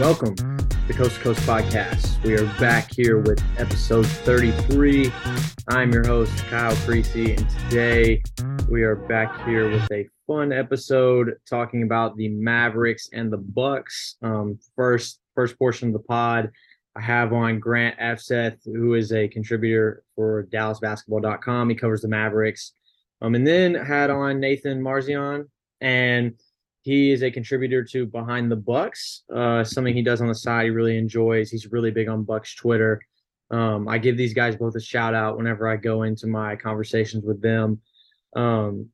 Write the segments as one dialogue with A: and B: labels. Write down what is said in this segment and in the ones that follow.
A: Welcome to Coast to Coast Podcast. We are back here with episode 33. I'm your host, Kyle Creasy, and today we are back here with a fun episode talking about the Mavericks and the Bucks. Um, first, first portion of the pod, I have on Grant Afseth, who is a contributor for DallasBasketball.com. He covers the Mavericks. Um, and then had on Nathan Marzion, and he is a contributor to Behind the Bucks, uh, something he does on the side. He really enjoys. He's really big on Bucks Twitter. Um, I give these guys both a shout out whenever I go into my conversations with them. Um,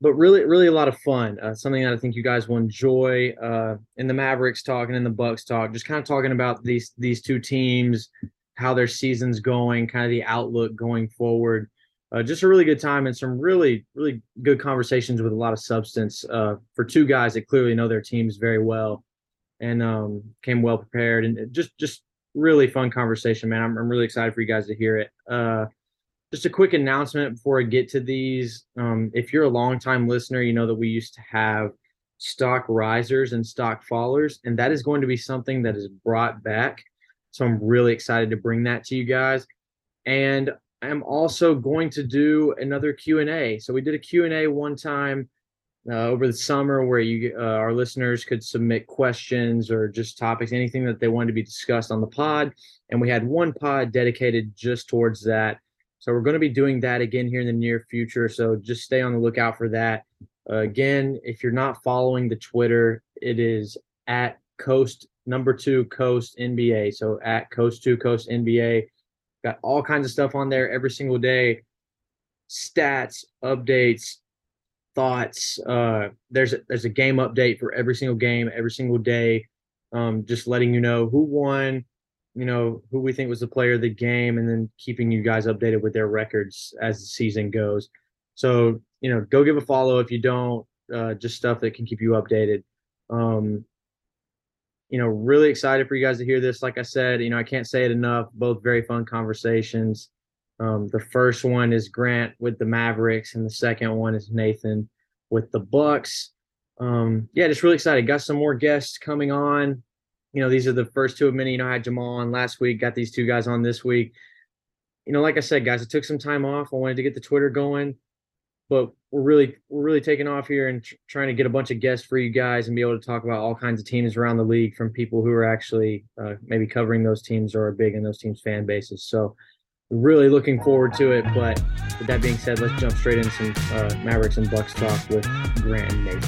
A: but really, really a lot of fun. Uh, something that I think you guys will enjoy uh, in the Mavericks talk and in the Bucks talk. Just kind of talking about these these two teams, how their season's going, kind of the outlook going forward. Uh, just a really good time and some really, really good conversations with a lot of substance uh, for two guys that clearly know their teams very well and um, came well prepared and just, just really fun conversation, man. I'm, I'm really excited for you guys to hear it. Uh, just a quick announcement before I get to these. Um, if you're a longtime listener, you know that we used to have stock risers and stock fallers, and that is going to be something that is brought back. So I'm really excited to bring that to you guys. And I'm also going to do another Q&A. So we did a Q&A one time uh, over the summer where you uh, our listeners could submit questions or just topics, anything that they wanted to be discussed on the pod. And we had one pod dedicated just towards that. So we're going to be doing that again here in the near future. So just stay on the lookout for that. Uh, again, if you're not following the Twitter, it is at Coast number two Coast NBA. So at Coast two Coast NBA. Got all kinds of stuff on there every single day. Stats, updates, thoughts. Uh, there's a, there's a game update for every single game, every single day. Um, just letting you know who won, you know who we think was the player of the game, and then keeping you guys updated with their records as the season goes. So you know, go give a follow if you don't. Uh, just stuff that can keep you updated. Um, you know, really excited for you guys to hear this. Like I said, you know, I can't say it enough. Both very fun conversations. Um, the first one is Grant with the Mavericks, and the second one is Nathan with the Bucks. Um, yeah, just really excited. Got some more guests coming on. You know, these are the first two of many. You know, I had Jamal on last week. Got these two guys on this week. You know, like I said, guys, I took some time off. I wanted to get the Twitter going but we're really we're really taking off here and tr- trying to get a bunch of guests for you guys and be able to talk about all kinds of teams around the league from people who are actually uh, maybe covering those teams or are big in those teams fan bases so really looking forward to it but with that being said let's jump straight into some uh, mavericks and bucks talk with grant and Nate.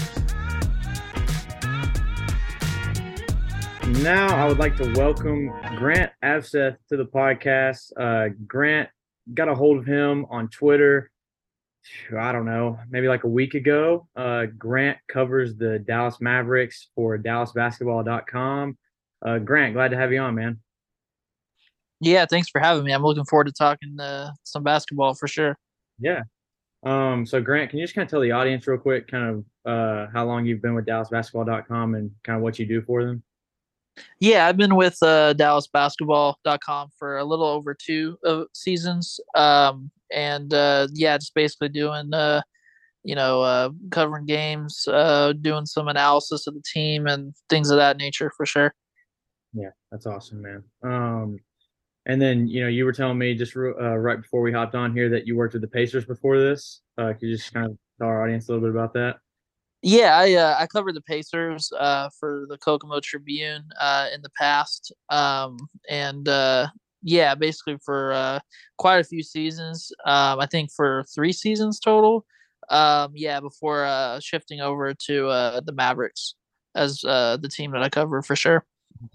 A: now i would like to welcome grant Afseth to the podcast uh, grant got a hold of him on twitter I don't know, maybe like a week ago. Uh, Grant covers the Dallas Mavericks for DallasBasketball.com. Uh, Grant, glad to have you on, man.
B: Yeah, thanks for having me. I'm looking forward to talking uh, some basketball for sure.
A: Yeah. Um, so Grant, can you just kind of tell the audience real quick, kind of uh, how long you've been with DallasBasketball.com and kind of what you do for them?
B: Yeah, I've been with uh, DallasBasketball.com for a little over two uh, seasons. Um, and uh, yeah, just basically doing uh, you know uh, covering games, uh, doing some analysis of the team and things of that nature for sure.
A: Yeah, that's awesome, man. Um, and then you know you were telling me just uh, right before we hopped on here that you worked with the Pacers before this. Uh, could you just kind of tell our audience a little bit about that?
B: Yeah, I uh, I covered the Pacers uh, for the Kokomo Tribune uh, in the past, um, and uh, yeah, basically for uh, quite a few seasons. Um, I think for three seasons total. Um, yeah, before uh, shifting over to uh, the Mavericks as uh, the team that I cover for sure.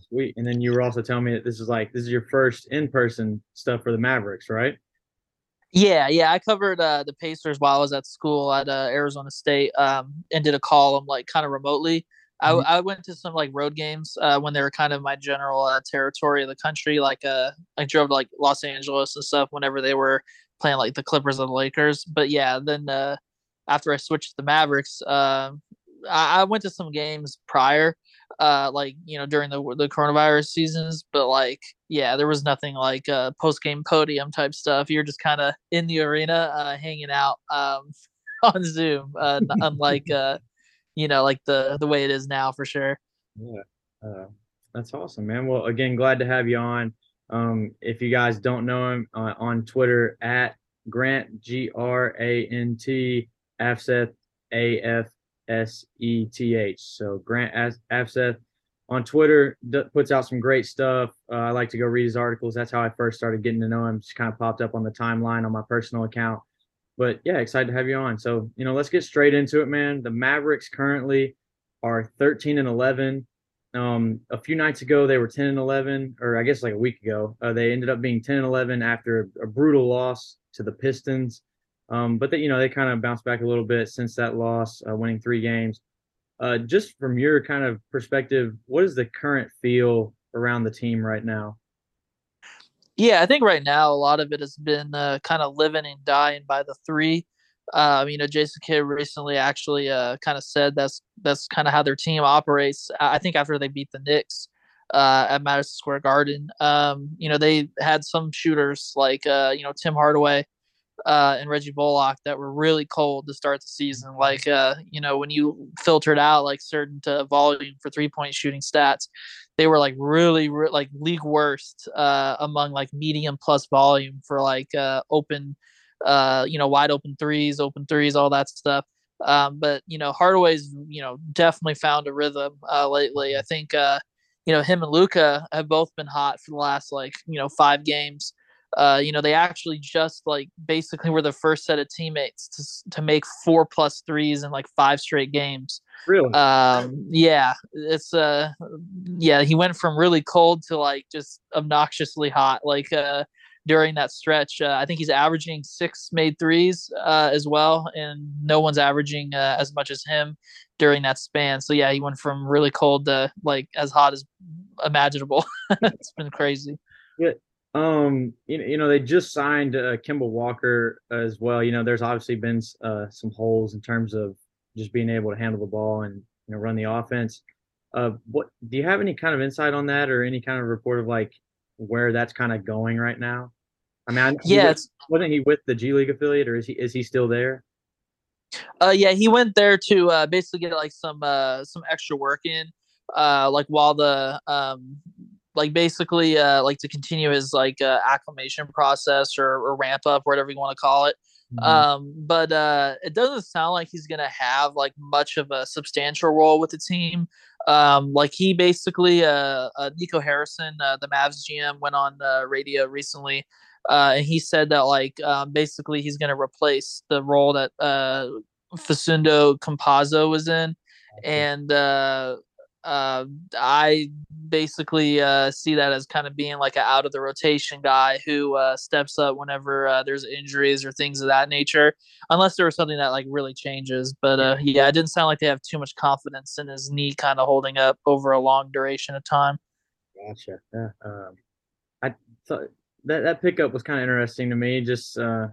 A: Sweet. And then you were also telling me that this is like this is your first in-person stuff for the Mavericks, right?
B: Yeah, yeah. I covered uh, the Pacers while I was at school at uh, Arizona State um, and did a column like kind of remotely. I, mm-hmm. I went to some like road games uh, when they were kind of my general uh, territory of the country. Like uh, I drove to like Los Angeles and stuff whenever they were playing like the Clippers and the Lakers. But yeah, then uh, after I switched to the Mavericks, uh, I, I went to some games prior, uh, like you know during the the coronavirus seasons. But like yeah, there was nothing like uh, post game podium type stuff. You're just kind of in the arena, uh, hanging out. Um, on Zoom, uh, unlike uh, you know, like the the way it is now for sure.
A: Yeah, uh, that's awesome, man. Well, again, glad to have you on. Um, if you guys don't know him uh, on Twitter at Grant G R A N T Afseth A F S E T H. So Grant Afseth on Twitter d- puts out some great stuff. Uh, I like to go read his articles. That's how I first started getting to know him. Just kind of popped up on the timeline on my personal account. But yeah, excited to have you on. So you know, let's get straight into it, man. The Mavericks currently are 13 and 11. Um, a few nights ago, they were 10 and 11, or I guess like a week ago. Uh, they ended up being 10 and 11 after a, a brutal loss to the Pistons. Um, but they, you know, they kind of bounced back a little bit since that loss, uh, winning three games. Uh, just from your kind of perspective, what is the current feel around the team right now?
B: Yeah, I think right now a lot of it has been uh, kind of living and dying by the three. Um, you know, Jason Kidd recently actually uh, kind of said that's that's kind of how their team operates. I think after they beat the Knicks uh, at Madison Square Garden, um, you know, they had some shooters like uh, you know Tim Hardaway uh, and Reggie Bullock that were really cold to start the season. Like, uh, you know, when you filtered out like certain uh, volume for three point shooting stats, they were like really, re- like league worst uh, among like medium plus volume for like uh, open, uh, you know, wide open threes, open threes, all that stuff. Um, but you know, Hardaway's you know definitely found a rhythm uh, lately. I think uh, you know him and Luka have both been hot for the last like you know five games uh, you know, they actually just like basically were the first set of teammates to to make four plus threes in like five straight games.
A: Really?
B: Um, yeah, it's uh, yeah, he went from really cold to like just obnoxiously hot, like uh, during that stretch. Uh, I think he's averaging six made threes uh, as well, and no one's averaging uh, as much as him during that span. So yeah, he went from really cold to like as hot as imaginable. it's been crazy.
A: Yeah, um, you, you know, they just signed uh, Kemba Walker as well. You know, there's obviously been uh, some holes in terms of just being able to handle the ball and you know run the offense. Uh, what do you have any kind of insight on that, or any kind of report of like where that's kind of going right now? I mean, I, was, wasn't he with the G League affiliate, or is he is he still there?
B: Uh, yeah, he went there to uh, basically get like some uh some extra work in, uh, like while the um like basically uh, like to continue his like uh, acclimation process or, or ramp up, whatever you want to call it. Mm-hmm. Um, but uh, it doesn't sound like he's gonna have like much of a substantial role with the team. Um, like he basically, uh, uh Nico Harrison, uh, the Mavs GM, went on uh, radio recently, uh, and he said that like um, basically he's gonna replace the role that uh, Facundo Campazzo was in, and uh, uh, I basically uh, see that as kind of being like an out of the rotation guy who uh, steps up whenever uh, there's injuries or things of that nature, unless there was something that like really changes. But uh, yeah, it didn't sound like they have too much confidence in his knee kind of holding up over a long duration of time.
A: Gotcha. Yeah. Um, I thought that that pickup was kind of interesting to me. Just uh,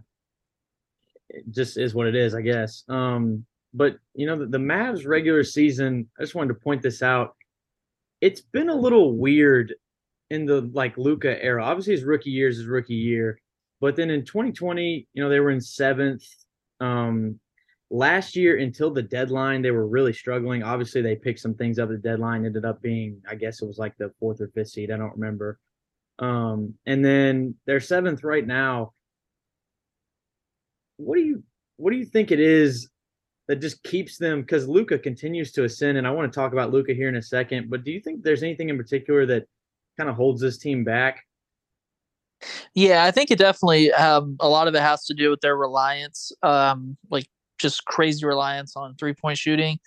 A: just is what it is, I guess. Um, but you know, the, the Mavs regular season, I just wanted to point this out. It's been a little weird in the like Luka era. Obviously, his rookie year is his rookie year, but then in 2020, you know, they were in seventh. Um, last year until the deadline, they were really struggling. Obviously, they picked some things up. The deadline ended up being, I guess, it was like the fourth or fifth seed. I don't remember. Um, and then they're seventh right now. What do you what do you think it is that just keeps them because Luka continues to ascend, and I want to talk about Luka here in a second. But do you think there's anything in particular that kind of holds this team back?
B: Yeah, I think it definitely um, a lot of it has to do with their reliance, um, like just crazy reliance on three point shooting.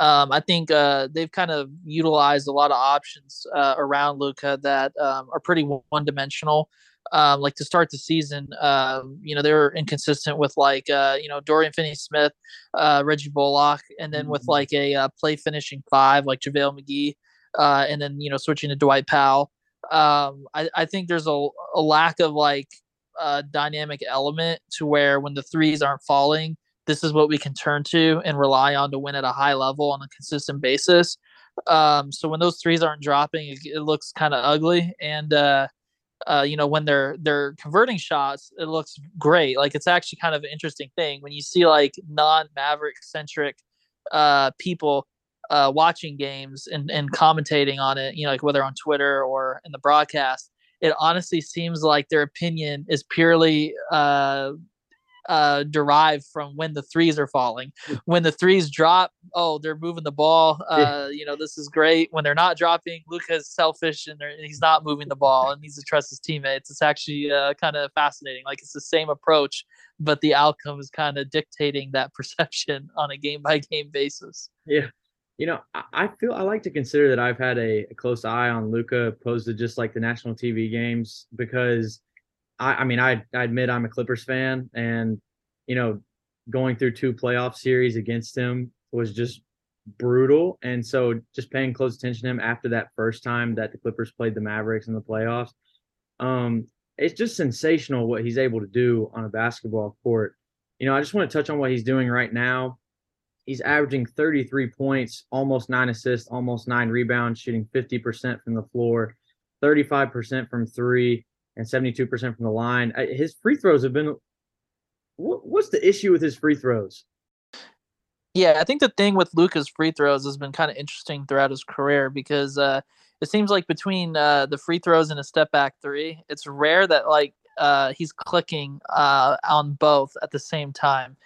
B: Um, I think uh, they've kind of utilized a lot of options uh, around Luka that um, are pretty one dimensional um, like to start the season, um, you know, they were inconsistent with like, uh, you know, Dorian Finney Smith, uh, Reggie Bullock, and then with mm-hmm. like a uh, play finishing five, like JaVale McGee, uh, and then, you know, switching to Dwight Powell. Um, I, I think there's a, a lack of like uh, dynamic element to where when the threes aren't falling, this is what we can turn to and rely on to win at a high level on a consistent basis. Um, so when those threes aren't dropping, it, it looks kind of ugly. And, uh, uh, you know, when they're they're converting shots, it looks great. Like it's actually kind of an interesting thing when you see like non Maverick centric uh, people uh, watching games and, and commentating on it, you know, like whether on Twitter or in the broadcast. It honestly seems like their opinion is purely uh, derived from when the threes are falling. When the threes drop, oh, they're moving the ball. Uh, you know, this is great. When they're not dropping, Luka's selfish and he's not moving the ball and needs to trust his teammates. It's actually uh, kind of fascinating. Like it's the same approach, but the outcome is kind of dictating that perception on a game by game basis.
A: Yeah. You know, I feel I like to consider that I've had a, a close eye on Luka opposed to just like the national TV games because – I, I mean, I, I admit I'm a Clippers fan, and you know, going through two playoff series against him was just brutal. And so, just paying close attention to him after that first time that the Clippers played the Mavericks in the playoffs, um, it's just sensational what he's able to do on a basketball court. You know, I just want to touch on what he's doing right now. He's averaging 33 points, almost nine assists, almost nine rebounds, shooting 50% from the floor, 35% from three and 72% from the line. His free throws have been what's the issue with his free throws?
B: Yeah, I think the thing with Luka's free throws has been kind of interesting throughout his career because uh, it seems like between uh, the free throws and a step back three, it's rare that like uh, he's clicking uh, on both at the same time.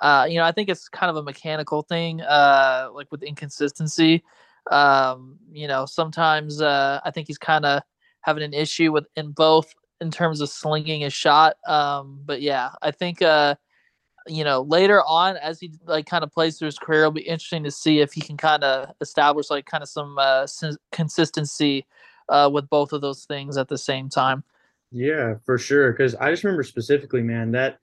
B: Uh, you know, I think it's kind of a mechanical thing, uh, like with inconsistency. Um, you know, sometimes I think he's kind of having an issue with in both in terms of slinging a shot. Um, but yeah, I think uh, you know later on as he like kind of plays through his career, it'll be interesting to see if he can kind of establish like kind of some uh, consistency uh, with both of those things at the same time.
A: Yeah, for sure. Because I just remember specifically, man, that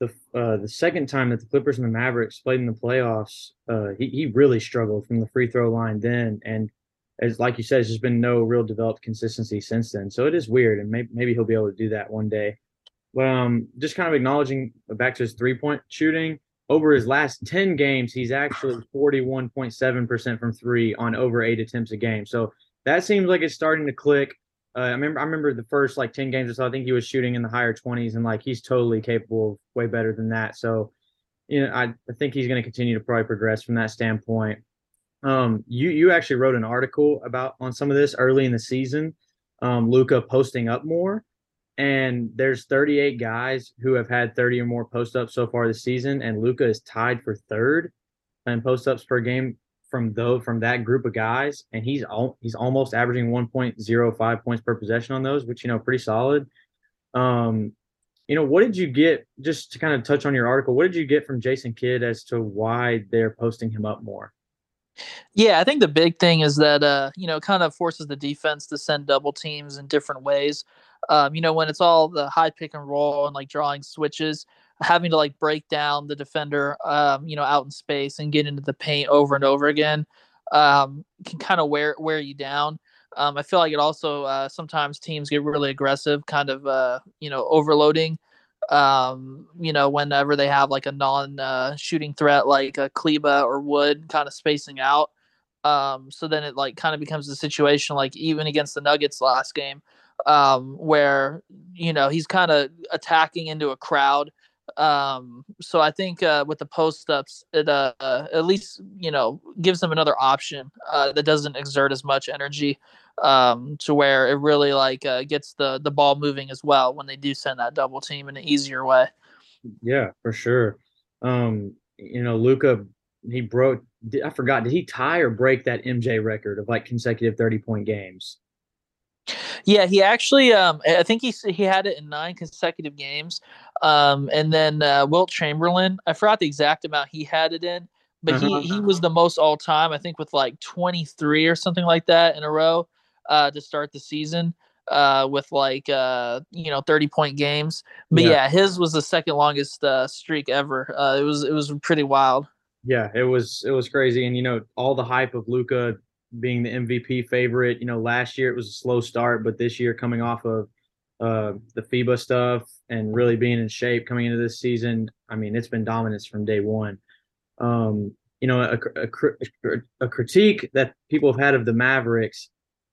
A: the uh, the second time that the Clippers and the Mavericks played in the playoffs, uh, he he really struggled from the free throw line then, and as like you said, there's been no real developed consistency since then. So it is weird, and maybe maybe he'll be able to do that one day. But um, just kind of acknowledging back to his three point shooting over his last 10 games, he's actually 41.7% from three on over eight attempts a game. So that seems like it's starting to click. Uh, I remember I remember the first like 10 games or so, I think he was shooting in the higher 20s and like he's totally capable of way better than that. So, you know, I, I think he's going to continue to probably progress from that standpoint. Um, you you actually wrote an article about on some of this early in the season. Um, Luka posting up more, and there's 38 guys who have had 30 or more post ups so far this season, and Luka is tied for third in post ups per game from though from that group of guys, and he's all he's almost averaging 1.05 points per possession on those, which you know pretty solid. Um, you know, what did you get just to kind of touch on your article? What did you get from Jason Kidd as to why they're posting him up more?
B: Yeah, I think the big thing is that uh, you know, kind of forces the defense to send double teams in different ways. Um, you know, when it's all the high pick and roll and like drawing switches, having to like break down the defender, um, you know, out in space and get into the paint over and over again, um, can kind of wear wear you down. Um, I feel like it also uh, sometimes teams get really aggressive, kind of uh, you know overloading um, you know, whenever they have like a non uh, shooting threat like a Kleber or Wood kind of spacing out. Um, so then it like kind of becomes a situation like even against the Nuggets last game, um, where you know he's kind of attacking into a crowd. Um, so I think uh, with the post ups, it uh, at least you know gives them another option uh, that doesn't exert as much energy um, to where it really like uh, gets the the ball moving as well when they do send that double team in an easier way.
A: Yeah, for sure. Um, you know, Luka, he broke. I forgot. Did he tie or break that MJ record of like consecutive thirty point games?
B: Yeah, he actually. Um, I think he he had it in nine consecutive games. Um, and then uh, Wilt Chamberlain. I forgot the exact amount he had it in, but he he was the most all time. I think with like twenty three or something like that in a row uh, to start the season uh, with like uh, you know 30 point games. But yeah. yeah, his was the second longest uh, streak ever. Uh, it was it was pretty wild.
A: Yeah, it was it was crazy, and you know all the hype of Luka being the MVP favorite. You know, last year it was a slow start, but this year coming off of uh, the FIBA stuff and really being in shape coming into this season, I mean, it's been dominance from day one. Um, you know, a, a, a, critique that people have had of the Mavericks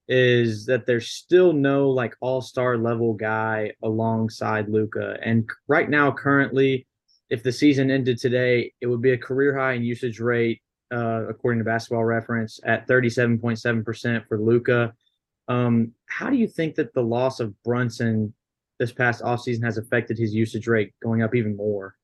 A: is that there's still no like all-star level guy alongside Luka. And right now, currently, if the season ended today, it would be a career high in usage rate, uh, according to Basketball Reference, at 37.7% for Luka. Um, how do you think that the loss of Brunson this past offseason has affected his usage rate going up even more?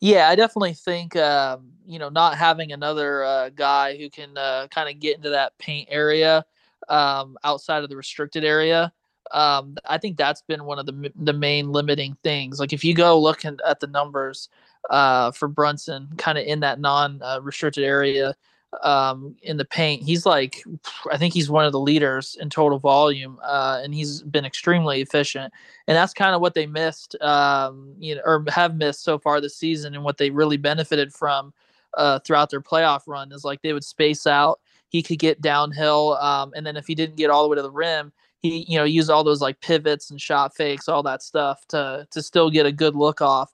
B: Yeah, I definitely think um, you know not having another uh, guy who can uh, kind of get into that paint area um, outside of the restricted area. Um, I think that's been one of the the main limiting things. Like if you go looking at the numbers uh, for Brunson, kind of in that non uh, restricted area, um, in the paint. He's like, I think he's one of the leaders in total volume, uh, and he's been extremely efficient. And that's kind of what they missed, um, you know, or have missed so far this season, and what they really benefited from uh, throughout their playoff run is like they would space out. He could get downhill, um, and then if he didn't get all the way to the rim, he you know use all those like pivots and shot fakes, all that stuff to to still get a good look off.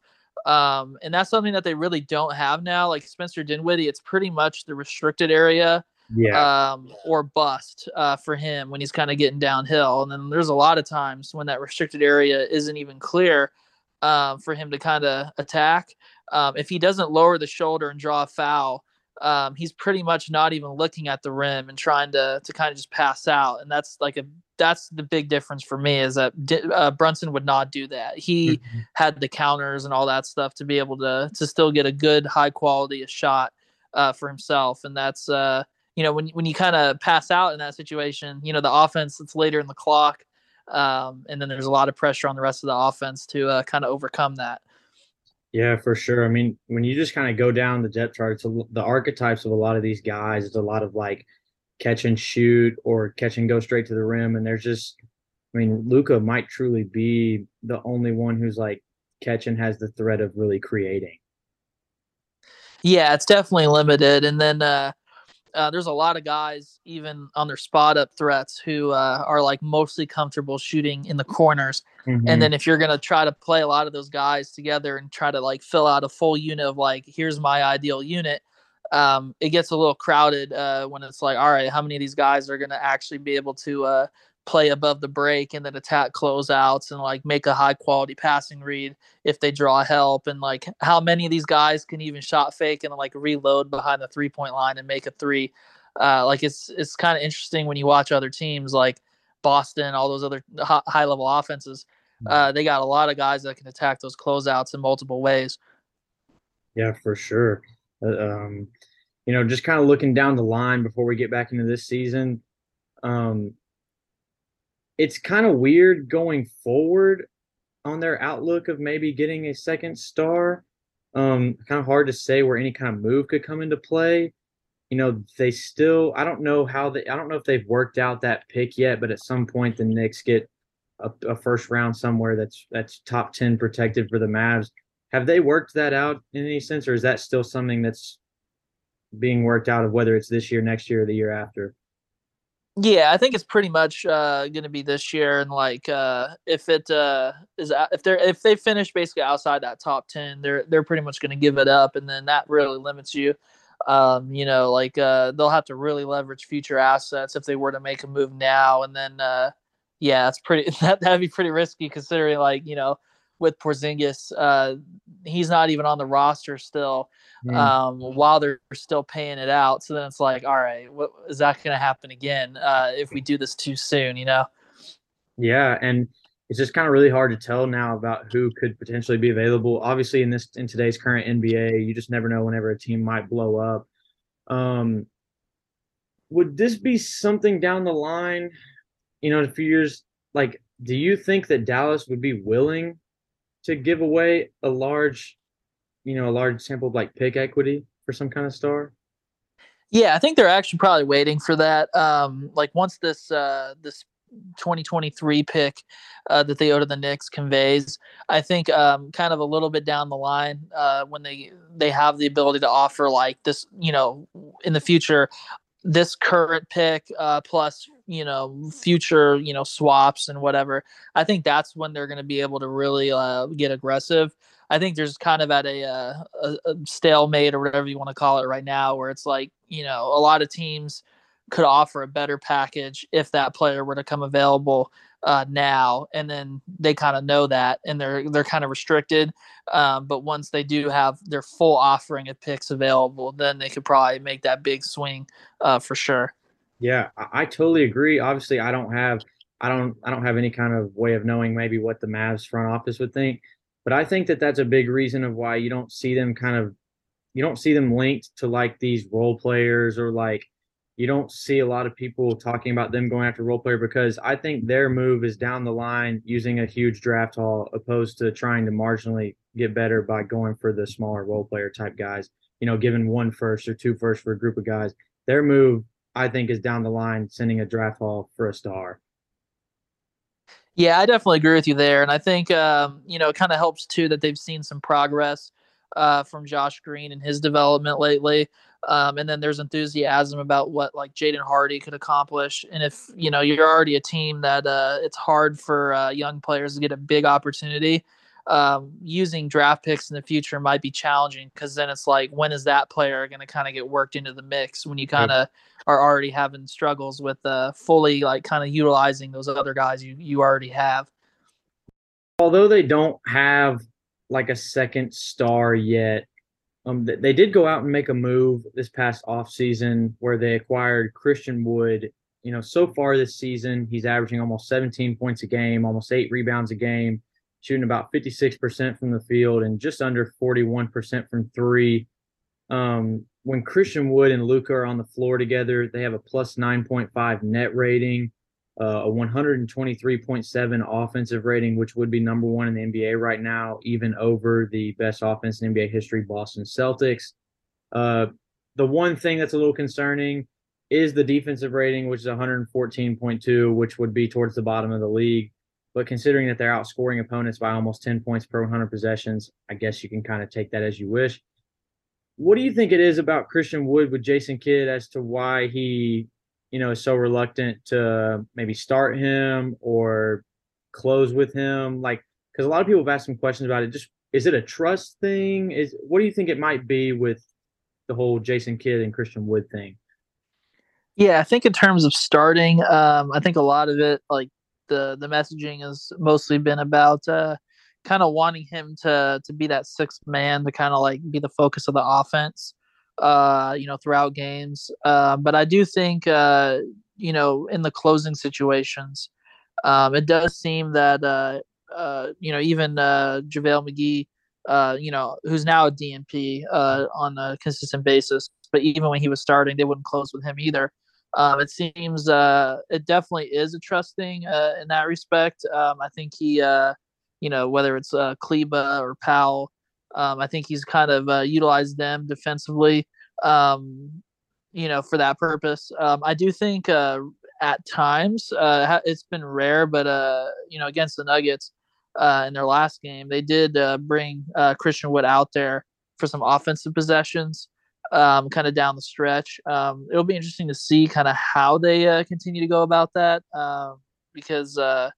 B: Um, and that's something that they really don't have now. Like Spencer Dinwiddie, it's pretty much the restricted area
A: yeah.
B: um, or bust uh, for him when he's kind of getting downhill. And then there's a lot of times when that restricted area isn't even clear um, for him to kind of attack. Um, if he doesn't lower the shoulder and draw a foul, um, he's pretty much not even looking at the rim and trying to to kind of just pass out. And that's like a that's the big difference for me is that uh, Brunson would not do that. He mm-hmm. had the counters and all that stuff to be able to to still get a good high quality shot uh, for himself, and that's uh, you know when when you kind of pass out in that situation, you know the offense it's later in the clock, um, and then there's a lot of pressure on the rest of the offense to uh, kind of overcome that.
A: Yeah, for sure. I mean, when you just kind of go down the depth chart, the archetypes of a lot of these guys. It's a lot of like catch and shoot or catch and go straight to the rim. And there's just, I mean, Luka might truly be the only one who's like catch and has the threat of really creating.
B: Yeah, it's definitely limited. And then uh, uh, there's a lot of guys, even on their spot up threats, who uh, are like mostly comfortable shooting in the corners. Mm-hmm. And then if you're going to try to play a lot of those guys together and try to like fill out a full unit of like, here's my ideal unit, um, it gets a little crowded uh, when it's like, all right, how many of these guys are going to actually be able to uh, play above the break and then attack closeouts and like make a high quality passing read if they draw help and like how many of these guys can even shot fake and like reload behind the three point line and make a three. Uh, like it's it's kind of interesting when you watch other teams like Boston, all those other high level offenses. Mm. Uh, they got a lot of guys that can attack those closeouts in multiple ways.
A: Yeah, for sure. Uh, um, you know, just kind of looking down the line before we get back into this season, um, it's kind of weird going forward on their outlook of maybe getting a second star. Um, kind of hard to say where any kind of move could come into play. You know, they still, I don't know how they, I don't know if they've worked out that pick yet, but at some point the Knicks get a, a first round somewhere that's that's top 10 protected for the Mavs have they worked that out in any sense, or is that still something that's being worked out of whether it's this year, next year, or the year after?
B: Yeah, I think it's pretty much uh, going to be this year, and like uh, if it uh, is if they're if they finish basically outside that top ten, they're they're pretty much going to give it up, and then that really limits you. Um, you know, like uh, they'll have to really leverage future assets if they were to make a move now, and then uh, yeah, it's pretty that that'd be pretty risky considering like you know with Porzingis. Uh, he's not even on the roster still mm. um, while they're still paying it out. So then it's like, all right, what is that going to happen again uh, if we do this too soon? You know?
A: Yeah, and it's just kind of really hard to tell now about who could potentially be available. Obviously, in this in today's current NBA, you just never know whenever a team might blow up. Um, would this be something down the line? You know, in a few years, like, do you think that Dallas would be willing to give away a large, you know, a large sample of like pick equity for some kind of star?
B: Yeah, I think they're actually probably waiting for that. Um, like once this uh, this 2023 pick uh, that they owe to the Knicks conveys, I think um, kind of a little bit down the line uh, when they they have the ability to offer like this, you know, in the future, this current pick uh, plus you know future you know swaps and whatever i think that's when they're going to be able to really uh, get aggressive i think there's kind of at a, uh, a, a, stalemate or whatever you want to call it right now where it's like you know a lot of teams could offer a better package if that player were to come available uh, now, and then they kind of know that, and they're they're kind of restricted. Um, but once they do have their full offering of picks available, then they could probably make that big swing uh, for sure.
A: Yeah, I, I totally agree. Obviously, I don't have I don't I don't have any kind of way of knowing maybe what the Mavs front office would think, but I think that that's a big reason of why you don't see them kind of you don't see them linked to like these role players or like you don't see a lot of people talking about them going after role player because I think their move is down the line using a huge draft haul opposed to trying to marginally get better by going for the smaller role player type guys. You know, giving one first or two first for a group of guys. Their move, I think, is down the line sending a draft haul for a star.
B: Yeah, I definitely agree with you there, and I think um, you know it kind of helps too that they've seen some progress uh, from Josh Green and his development lately. Um, and then there's enthusiasm about what like Jaden Hardy could accomplish. And if you know you're already a team that uh, it's hard for uh, young players to get a big opportunity, um, using draft picks in the future might be challenging because then it's like when is that player going to kind of get worked into the mix when you kind of are already having struggles with uh, fully like kind of utilizing those other guys you you already have.
A: Although they don't have like a second star yet. Um, they did go out and make a move this past offseason where they acquired Christian Wood. You know, so far this season, he's averaging almost 17 points a game, almost eight rebounds a game, shooting about 56% from the field and just under 41% from three. Um, when Christian Wood and Luka are on the floor together, they have a plus 9.5 net rating uh, a 123.7 offensive rating, which would be number one in the NBA right now, even over the best offense in NBA history, Boston Celtics. Uh, the one thing that's a little concerning is the defensive rating, which is 114.2, which would be towards the bottom of the league. But considering that they're outscoring opponents by almost 10 points per 100 possessions, I guess you can kind of take that as you wish. What do you think it is about Christian Wood with Jason Kidd as to why he you know, is so reluctant to maybe start him or close with him? Like, because a lot of people have asked some questions about it. Just is it a trust thing? Is what do you think it might be with the whole Jason Kidd and Christian Wood thing?
B: Yeah, I think in terms of starting, um, I think a lot of it, like the the messaging, has mostly been about uh, kind of wanting him to to be that sixth man to kind of like be the focus of the offense uh, you know, throughout games. Uh, but I do think, uh, you know, in the closing situations, um, it does seem that, uh, uh, you know, even uh, JaVale McGee, uh, you know, who's now a DNP uh, on a consistent basis, but even when he was starting, they wouldn't close with him either. Um, it seems uh, it definitely is a trust thing uh, in that respect. Um, I think he, uh, you know, whether it's uh, Kleber or Powell, um, I think he's kind of uh, utilized them defensively, um, you know, for that purpose. Um, I do think uh, at times uh, it's been rare, but uh, you know, against the Nuggets uh, in their last game, they did uh, bring uh, Christian Wood out there for some offensive possessions, um, kind of down the stretch. Um, it'll be interesting to see kind of how they uh, continue to go about that um, because uh,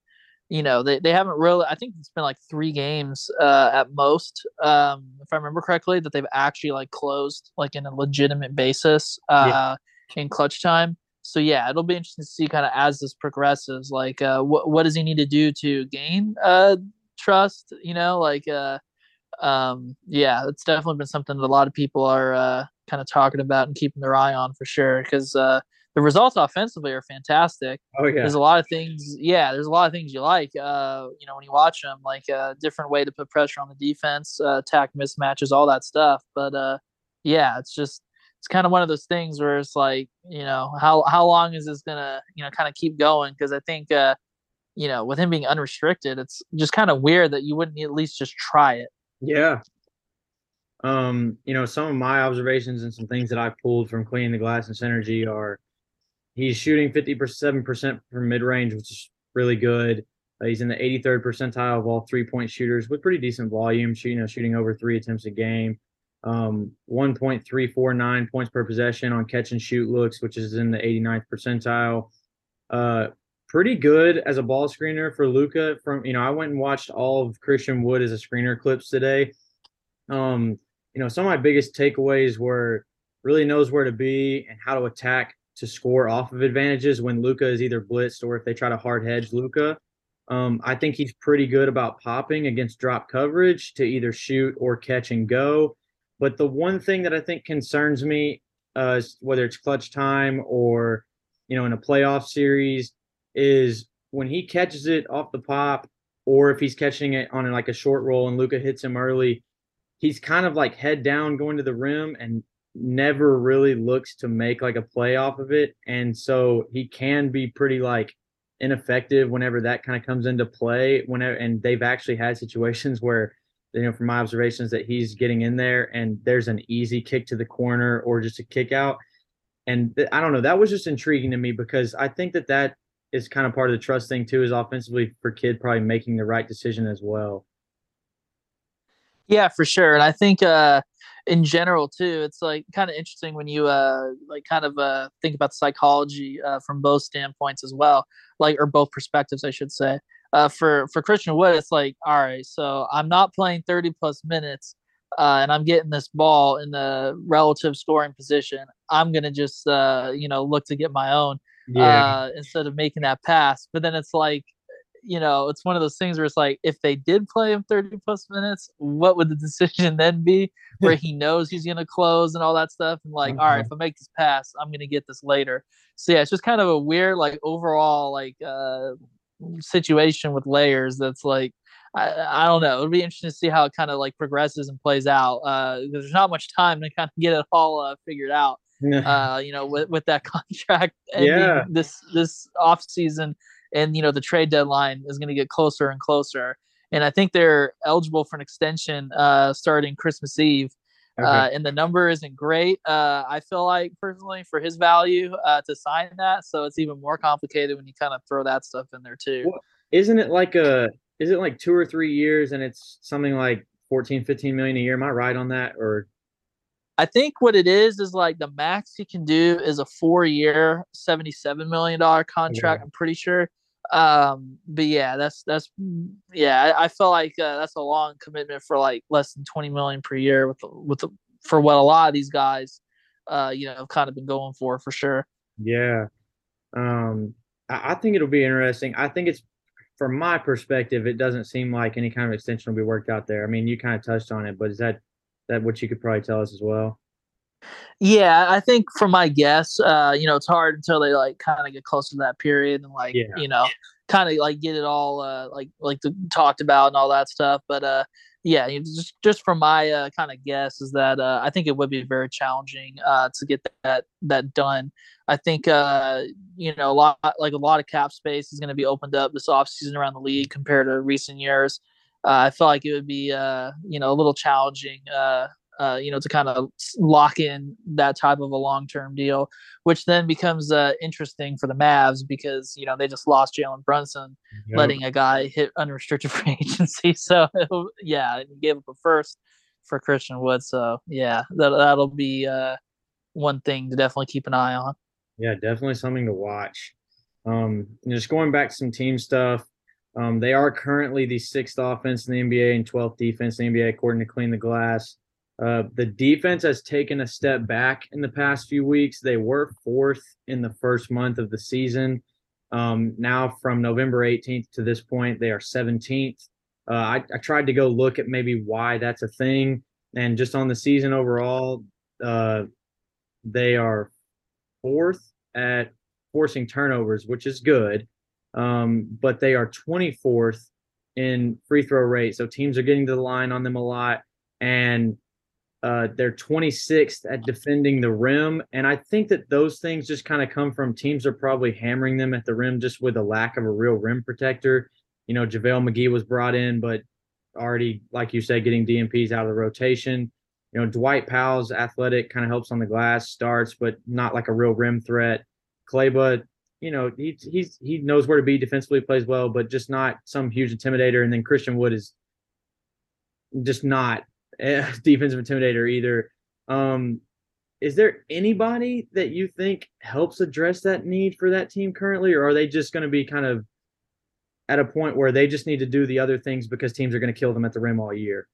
B: you know they, they haven't really i think it's been like three games uh, at most um, if i remember correctly that they've actually like closed like in a legitimate basis uh, yeah. in clutch time so yeah it'll be interesting to see kind of as this progresses like uh, what, what does he need to do to gain uh, trust you know like uh, um, yeah it's definitely been something that a lot of people are uh, kind of talking about and keeping their eye on for sure because uh, the results offensively are fantastic.
A: Oh yeah,
B: there's a lot of things. Yeah, there's a lot of things you like. Uh, you know, when you watch them, like a uh, different way to put pressure on the defense, uh, attack mismatches, all that stuff. But uh, yeah, it's just it's kind of one of those things where it's like, you know, how how long is this gonna, you know, kind of keep going? Because I think, uh, you know, with him being unrestricted, it's just kind of weird that you wouldn't at least just try it.
A: Yeah. Um, you know, some of my observations and some things that I pulled from cleaning the glass and synergy are He's shooting 57% from mid range, which is really good. Uh, he's in the 83rd percentile of all three point shooters with pretty decent volume, you know, shooting over three attempts a game. Um, 1.349 points per possession on catch and shoot looks, which is in the 89th percentile. Uh, pretty good as a ball screener for Luka. From you know, I went and watched all of Christian Wood as a screener clips today. Um, you know, some of my biggest takeaways were really knows where to be and how to attack to score off of advantages when Luka is either blitzed or if they try to hard hedge Luka. Um, I think he's pretty good about popping against drop coverage to either shoot or catch and go. But the one thing that I think concerns me, uh, whether it's clutch time or you know in a playoff series, is when he catches it off the pop, or if he's catching it on like a short roll and Luka hits him early, he's kind of like head down going to the rim and never really looks to make like a play off of it. And so he can be pretty like ineffective whenever that kind of comes into play. Whenever and they've actually had situations where you know from my observations that he's getting in there and there's an easy kick to the corner or just a kick out. And th- I don't know, that was just intriguing to me because I think that that is kind of part of the trust thing too is offensively for Kidd probably making the right decision as well.
B: Yeah, for sure. And I think uh in general too, it's like kind of interesting when you uh like kind of uh think about psychology uh from both standpoints as well, like or both perspectives, I should say. Uh for for Christian Wood, it's like, all right, so I'm not playing 30 plus minutes uh, and I'm getting this ball in the relative scoring position, I'm gonna just uh, you know look to get my own yeah. uh, instead of making that pass. But then it's like, you know, it's one of those things where it's like, if they did play him 30 plus minutes, what would the decision then be? Where he knows he's going to close and all that stuff. And like, uh-huh. all right, mm-hmm. if I make this pass, I'm going to get this later. So yeah, it's just kind of a weird, like, overall, like, uh, situation with layers that's like, I, I don't know. It'll be interesting to see how it kind of like progresses and plays out. Uh, there's not much time to kind of get it all uh, figured out uh, you know, with, with that contract yeah. this this off season, and you know the trade deadline is going to get closer and closer. And I think they're eligible for an extension uh, starting Christmas Eve. Okay. Uh, and the number isn't great. Uh, I feel like personally for his value uh, to sign that, so it's even more complicated when you kind of throw that stuff in there too. Well,
A: isn't it like a? Is it like two or three years, and it's something like 14, 15 million a year? Am I right on that, or
B: I think what it is is like the max he can do is a four year, $77 million contract. Yeah. I'm pretty sure. Um, but yeah, that's, that's, yeah, I, I felt like uh, that's a long commitment for like less than 20 million per year with, with, the, for what a lot of these guys, uh, you know, have kind of been going for, for sure.
A: Yeah. Um, I, I think it'll be interesting. I think it's, from my perspective, it doesn't seem like any kind of extension will be worked out there. I mean, you kind of touched on it, but is that that what you could probably tell us as well?
B: Yeah, I think from my guess, uh, you know, it's hard until they like kind of get closer to that period and like, yeah. you know, kind of like get it all uh, like like the, talked about and all that stuff. But uh, yeah, just just from my uh, kind of guess is that uh, I think it would be very challenging uh, to get that that done. I think uh, you know a lot like a lot of cap space is going to be opened up this offseason around the league compared to recent years uh, I felt like it would be uh, you know a little challenging uh, uh, you know to kind of lock in that type of a long term deal, which then becomes uh, interesting for the Mavs because you know they just lost Jalen Brunson, yep. letting a guy hit unrestricted free agency. So yeah, he gave up a first for Christian Wood. So yeah, that that'll be uh, one thing to definitely keep an eye on.
A: Yeah, definitely something to watch. Um, just going back to some team stuff. Um, they are currently the sixth offense in the NBA and 12th defense in the NBA, according to Clean the Glass. Uh, the defense has taken a step back in the past few weeks. They were fourth in the first month of the season. Um, now, from November 18th to this point, they are 17th. Uh, I, I, tried to go look at maybe why that's a thing. And just on the season overall, uh, they are fourth at forcing turnovers, which is good um, but they are 24th in free throw rate. So teams are getting to the line on them a lot, and uh, they're 26th at defending the rim. And I think that those things just kind of come from teams are probably hammering them at the rim just with a lack of a real rim protector. You know, JaVale McGee was brought in, but already, like you said, getting DNPs out of the rotation. You know, Dwight Powell's athletic kind of helps on the glass, starts, but not like a real rim threat. Kleber you know, he he's he knows where to be defensively, plays well, but just not some huge intimidator. And then Christian Wood is just not defensive intimidator either. Um, is there anybody that you think helps address that need for that team currently, or are they just going to be kind of at a point where they just need to do the other things because teams are going to kill them at the rim all year?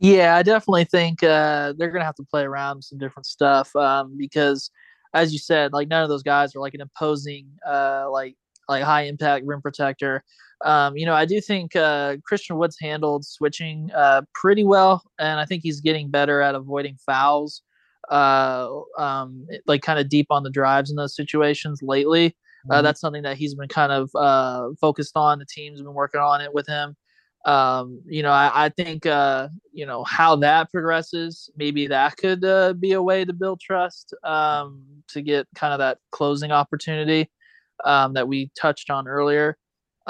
B: Yeah, I definitely think uh, they're going to have to play around with some different stuff um, because as you said, like none of those guys are like an imposing, uh, like like high impact rim protector. Um, you know, I do think uh, Christian Woods handled switching uh, pretty well, and I think he's getting better at avoiding fouls, uh, um, like kind of deep on the drives in those situations lately. Uh, mm-hmm. that's something that he's been kind of uh, focused on. The team's been working on it with him. Um, you know, I, I think uh, you know how that progresses. Maybe that could uh, be a way to build trust um, to get kind of that closing opportunity um, that we touched on earlier.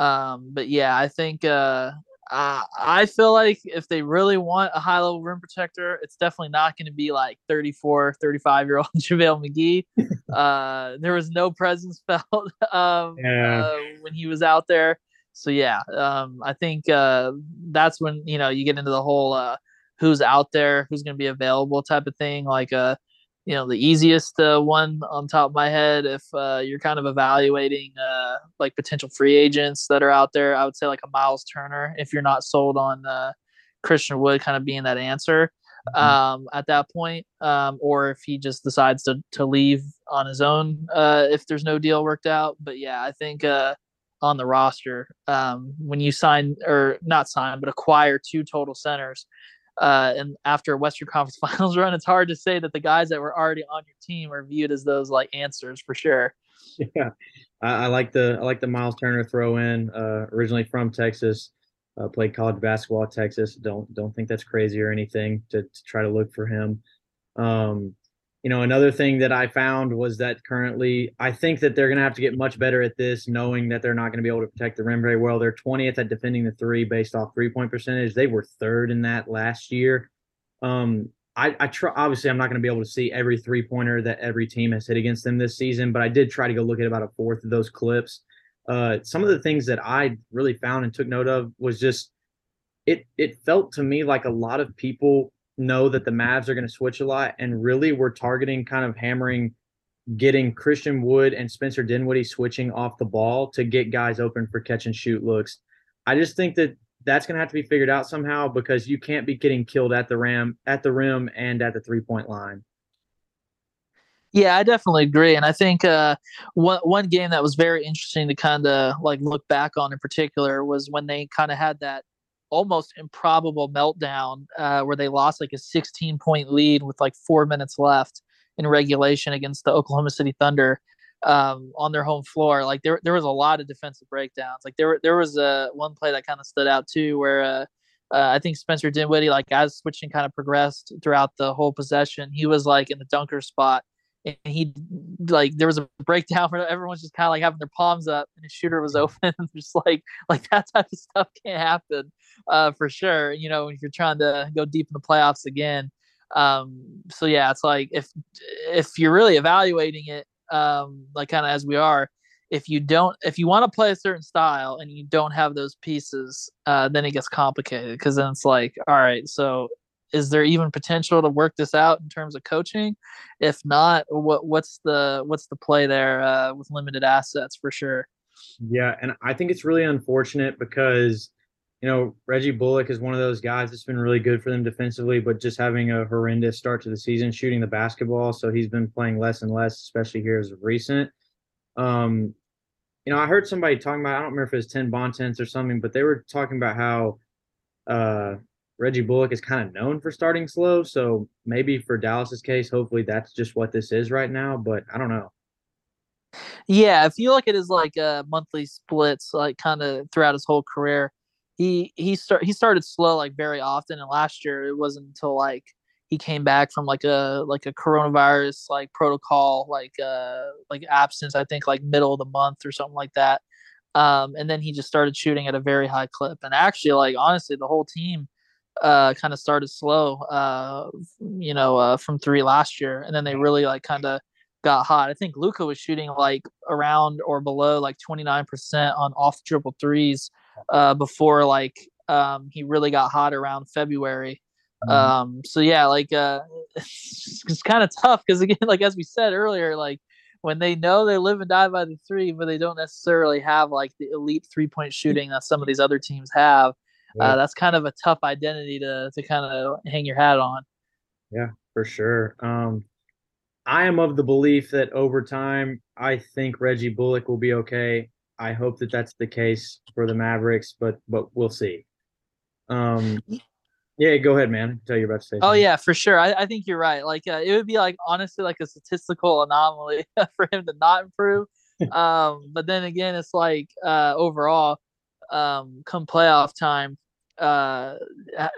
B: Um, but yeah, I think uh, I, I feel like if they really want a high level rim protector, it's definitely not going to be like 34, 35 year old JaVale McGee. uh, there was no presence felt um, yeah. uh, when he was out there so yeah, um, I think uh, that's when you know you get into the whole uh, who's out there, who's going to be available type of thing. Like uh, you know, the easiest uh, one on top of my head, if uh, you're kind of evaluating uh, like potential free agents that are out there, I would say like a Myles Turner. If you're not sold on uh, Christian Wood, kind of being that answer. Mm-hmm. Um, at that point, um, or if he just decides to to leave on his own, uh, if there's no deal worked out. But yeah, I think uh, on the roster um, when you sign or not sign but acquire two total centers uh, and after a western conference finals run it's hard to say that the guys that were already on your team are viewed as those like answers for sure.
A: Yeah. I, I like the i like the Myles Turner throw in uh, originally from texas uh, played college basketball at texas. Don't don't think that's crazy or anything to, to try to look for him. Um, you know, another thing that I found was that currently I think that they're going to have to get much better at this, knowing that they're not going to be able to protect the rim very well. They're 20th at defending the three based off three point percentage. They were third in that last year. Um, I, I try, obviously, I'm not going to be able to see every three pointer that every team has hit against them this season, but I did try to go look at about a fourth of those clips. Uh, some of the things that I really found and took note of was just it. It felt to me like a lot of people know that the Mavs are going to switch a lot, and really we're targeting kind of hammering getting Christian Wood and Spencer Dinwiddie switching off the ball to get guys open for catch and shoot looks. I just think that that's going to have to be figured out somehow because you can't be getting killed at the rim, at the rim, and at the three point line.
B: Yeah, I definitely agree, and I think uh, one one game that was very interesting to kind of like look back on in particular was when they kind of had that almost improbable meltdown uh, where they lost like a 16 point lead with like four minutes left in regulation against the Oklahoma City Thunder um, on their home floor. Like there, there was a lot of defensive breakdowns. Like there, there was a one play that kind of stood out too, where uh, uh, I think Spencer Dinwiddie, like as switching kind of progressed throughout the whole possession, he was like in the dunker spot and he like there was a breakdown where everyone's just kind of like having their palms up and the shooter was open just like like that type of stuff can't happen uh for sure you know if you're trying to go deep in the playoffs again um so yeah it's like if if you're really evaluating it um like kind of as we are if you don't if you want to play a certain style and you don't have those pieces uh then it gets complicated because then it's like all right so is there even potential to work this out in terms of coaching? If not, what what's the what's the play there uh, with limited assets for sure?
A: Yeah, and I think it's really unfortunate because you know Reggie Bullock is one of those guys that's been really good for them defensively, but just having a horrendous start to the season shooting the basketball, so he's been playing less and less, especially here as of recent. Um, you know, I heard somebody talking about I don't remember if it was Tim Bontemps or something, but they were talking about how uh Reggie Bullock is kind of known for starting slow. So maybe for Dallas's case, hopefully that's just what this is right now. But I don't know.
B: Yeah, if you look at his like uh, monthly splits, like kind of throughout his whole career, he he start he started slow like very often. And last year it wasn't until like he came back from like a like a coronavirus like protocol like uh like absence. I think like middle of the month or something like that. Um, and then he just started shooting at a very high clip. And actually, like honestly, the whole team uh, kind of started slow, uh, you know, uh, from three last year, and then they really like kind of got hot. I think Luka was shooting like around or below like 29% on off triple threes uh, before like um, he really got hot around February. Mm-hmm. Um, so yeah, like uh, it's, it's kind of tough because again, like as we said earlier, like when they know they live and die by the three, but they don't necessarily have like the elite three point shooting that some of these other teams have uh, that's kind of a tough identity to to kind of hang your hat on.
A: Yeah, for sure. Um, I am of the belief that over time, I think Reggie Bullock will be okay. I hope that that's the case for the Mavericks, but but we'll see. Um, yeah, go ahead, man. Tell you about to say.
B: Oh something. yeah, for sure. I, I think you're right. Like uh, it would be like honestly like a statistical anomaly for him to not improve. um, but then again, it's like uh, overall, um, come playoff time, uh,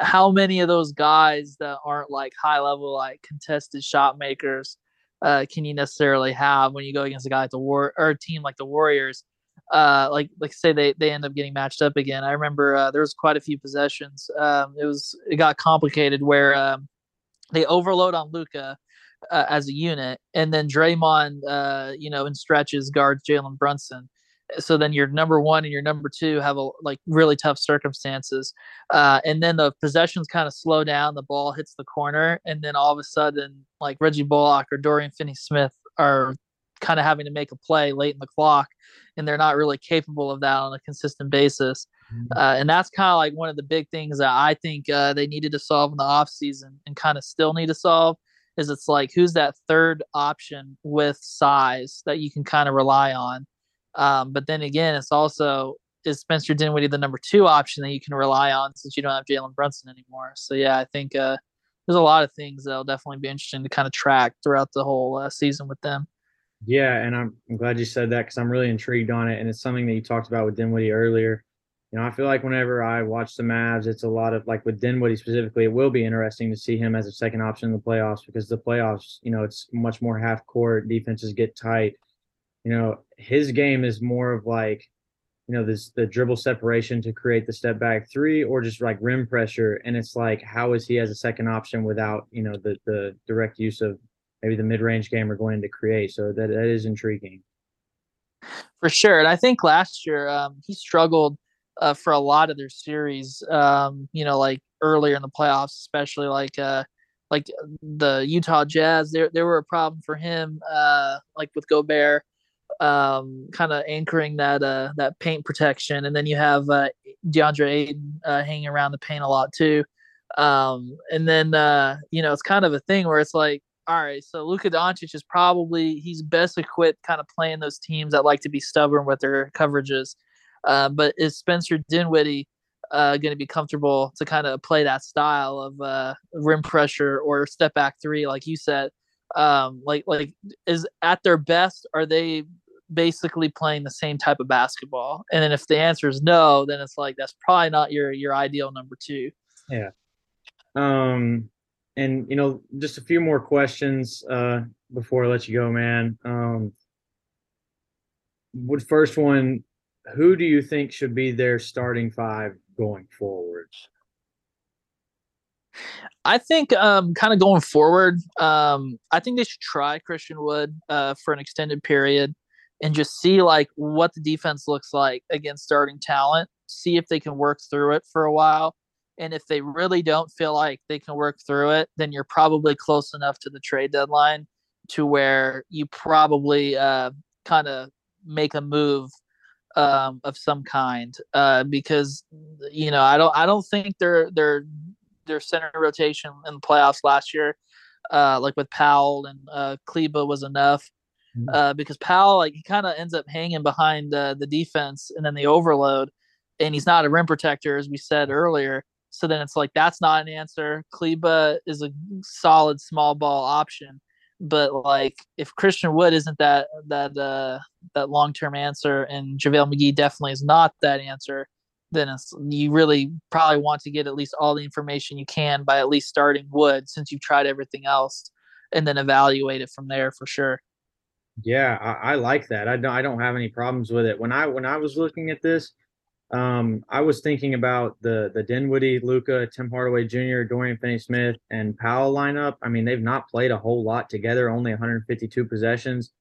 B: how many of those guys that aren't like high level like contested shot makers uh, can you necessarily have when you go against a guy like the war or a team like the Warriors? Uh, like like say they they end up getting matched up again. I remember uh, there was quite a few possessions. Um, it was it got complicated where um, they overload on Luka. uh, as a unit, and then Draymond, uh, you know, in stretches guards Jalen Brunson. So then your number one and your number two have a, like really tough circumstances, uh, and then the possessions kind of slow down. The ball hits the corner, and then all of a sudden, like Reggie Bullock or Dorian Finney-Smith are kind of having to make a play late in the clock, and they're not really capable of that on a consistent basis. Mm-hmm. Uh, and that's kind of like one of the big things that I think uh, they needed to solve in the offseason and kind of still need to solve is it's like who's that third option with size that you can kind of rely on. Um, but then again, it's also is Spencer Dinwiddie the number two option that you can rely on since you don't have Jalen Brunson anymore. So yeah, I think uh, there's a lot of things that'll definitely be interesting to kind of track throughout the whole uh, season with them.
A: Yeah, and I'm, I'm glad you said that because I'm really intrigued on it, and it's something that you talked about with Dinwiddie earlier. You know, I feel like whenever I watch the Mavs, it's a lot of like with Dinwiddie specifically, it will be interesting to see him as a second option in the playoffs because the playoffs, you know, it's much more half court, defenses get tight. You know, his game is more of like, you know, this the dribble separation to create the step back three or just like rim pressure. And it's like, how is he as a second option without, you know, the the direct use of maybe the mid-range game are going to create. So that that is intriguing.
B: For sure, and I think last year um, he struggled uh, for a lot of their series. Um, you know, like earlier in the playoffs, especially like uh, like the Utah Jazz. There there were a problem for him, uh, like with Gobert, um, kind of anchoring that uh, that paint protection, and then you have uh, DeAndre Ayton uh, hanging around the paint a lot too. Um, and then uh, you know it's kind of a thing where it's like all right, so Luka Doncic is probably he's best equipped kind of playing those teams that like to be stubborn with their coverages. Uh, but is Spencer Dinwiddie uh, going to be comfortable to kind of play that style of uh, rim pressure or step back three, like you said? Um, like like is at their best? Are they basically playing the same type of basketball? And then if the answer is no, then it's like that's probably not your your ideal number two.
A: Yeah. Um and you know, just a few more questions uh, before I let you go, man. Um, would first one, who do you think should be their starting five going forward?
B: I think um, kind of going forward, um, I think they should try Christian Wood uh, for an extended period and just see like what the defense looks like against starting talent. See if they can work through it for a while. And if they really don't feel like they can work through it, then you're probably close enough to the trade deadline to where you probably uh, kind of make a move um, of some kind. Uh, because you know, I don't, I don't think their their their center rotation in the playoffs last year, uh, like with Powell and uh, Kleber, was enough. Mm-hmm. Uh, because Powell, like, he kind of ends up hanging behind uh, the defense and then the overload, and he's not a rim protector, as we said earlier. So then it's like that's not an answer. Kleber is a solid small ball option, but like if Christian Wood isn't that that uh, that long term answer, and JaVale McGee definitely is not that answer, then it's, you really probably want to get at least all the information you can by at least starting Wood since you've tried everything else, and then evaluate it from there for sure.
A: Yeah, I, I like that. I don't I don't have any problems with it. When I when I was looking at this, um, I was thinking about the the Dinwiddie, Luka, Tim Hardaway Jr., Dorian Finney-Smith, and Powell lineup. I mean, they've not played a whole lot together. Only 152 possessions,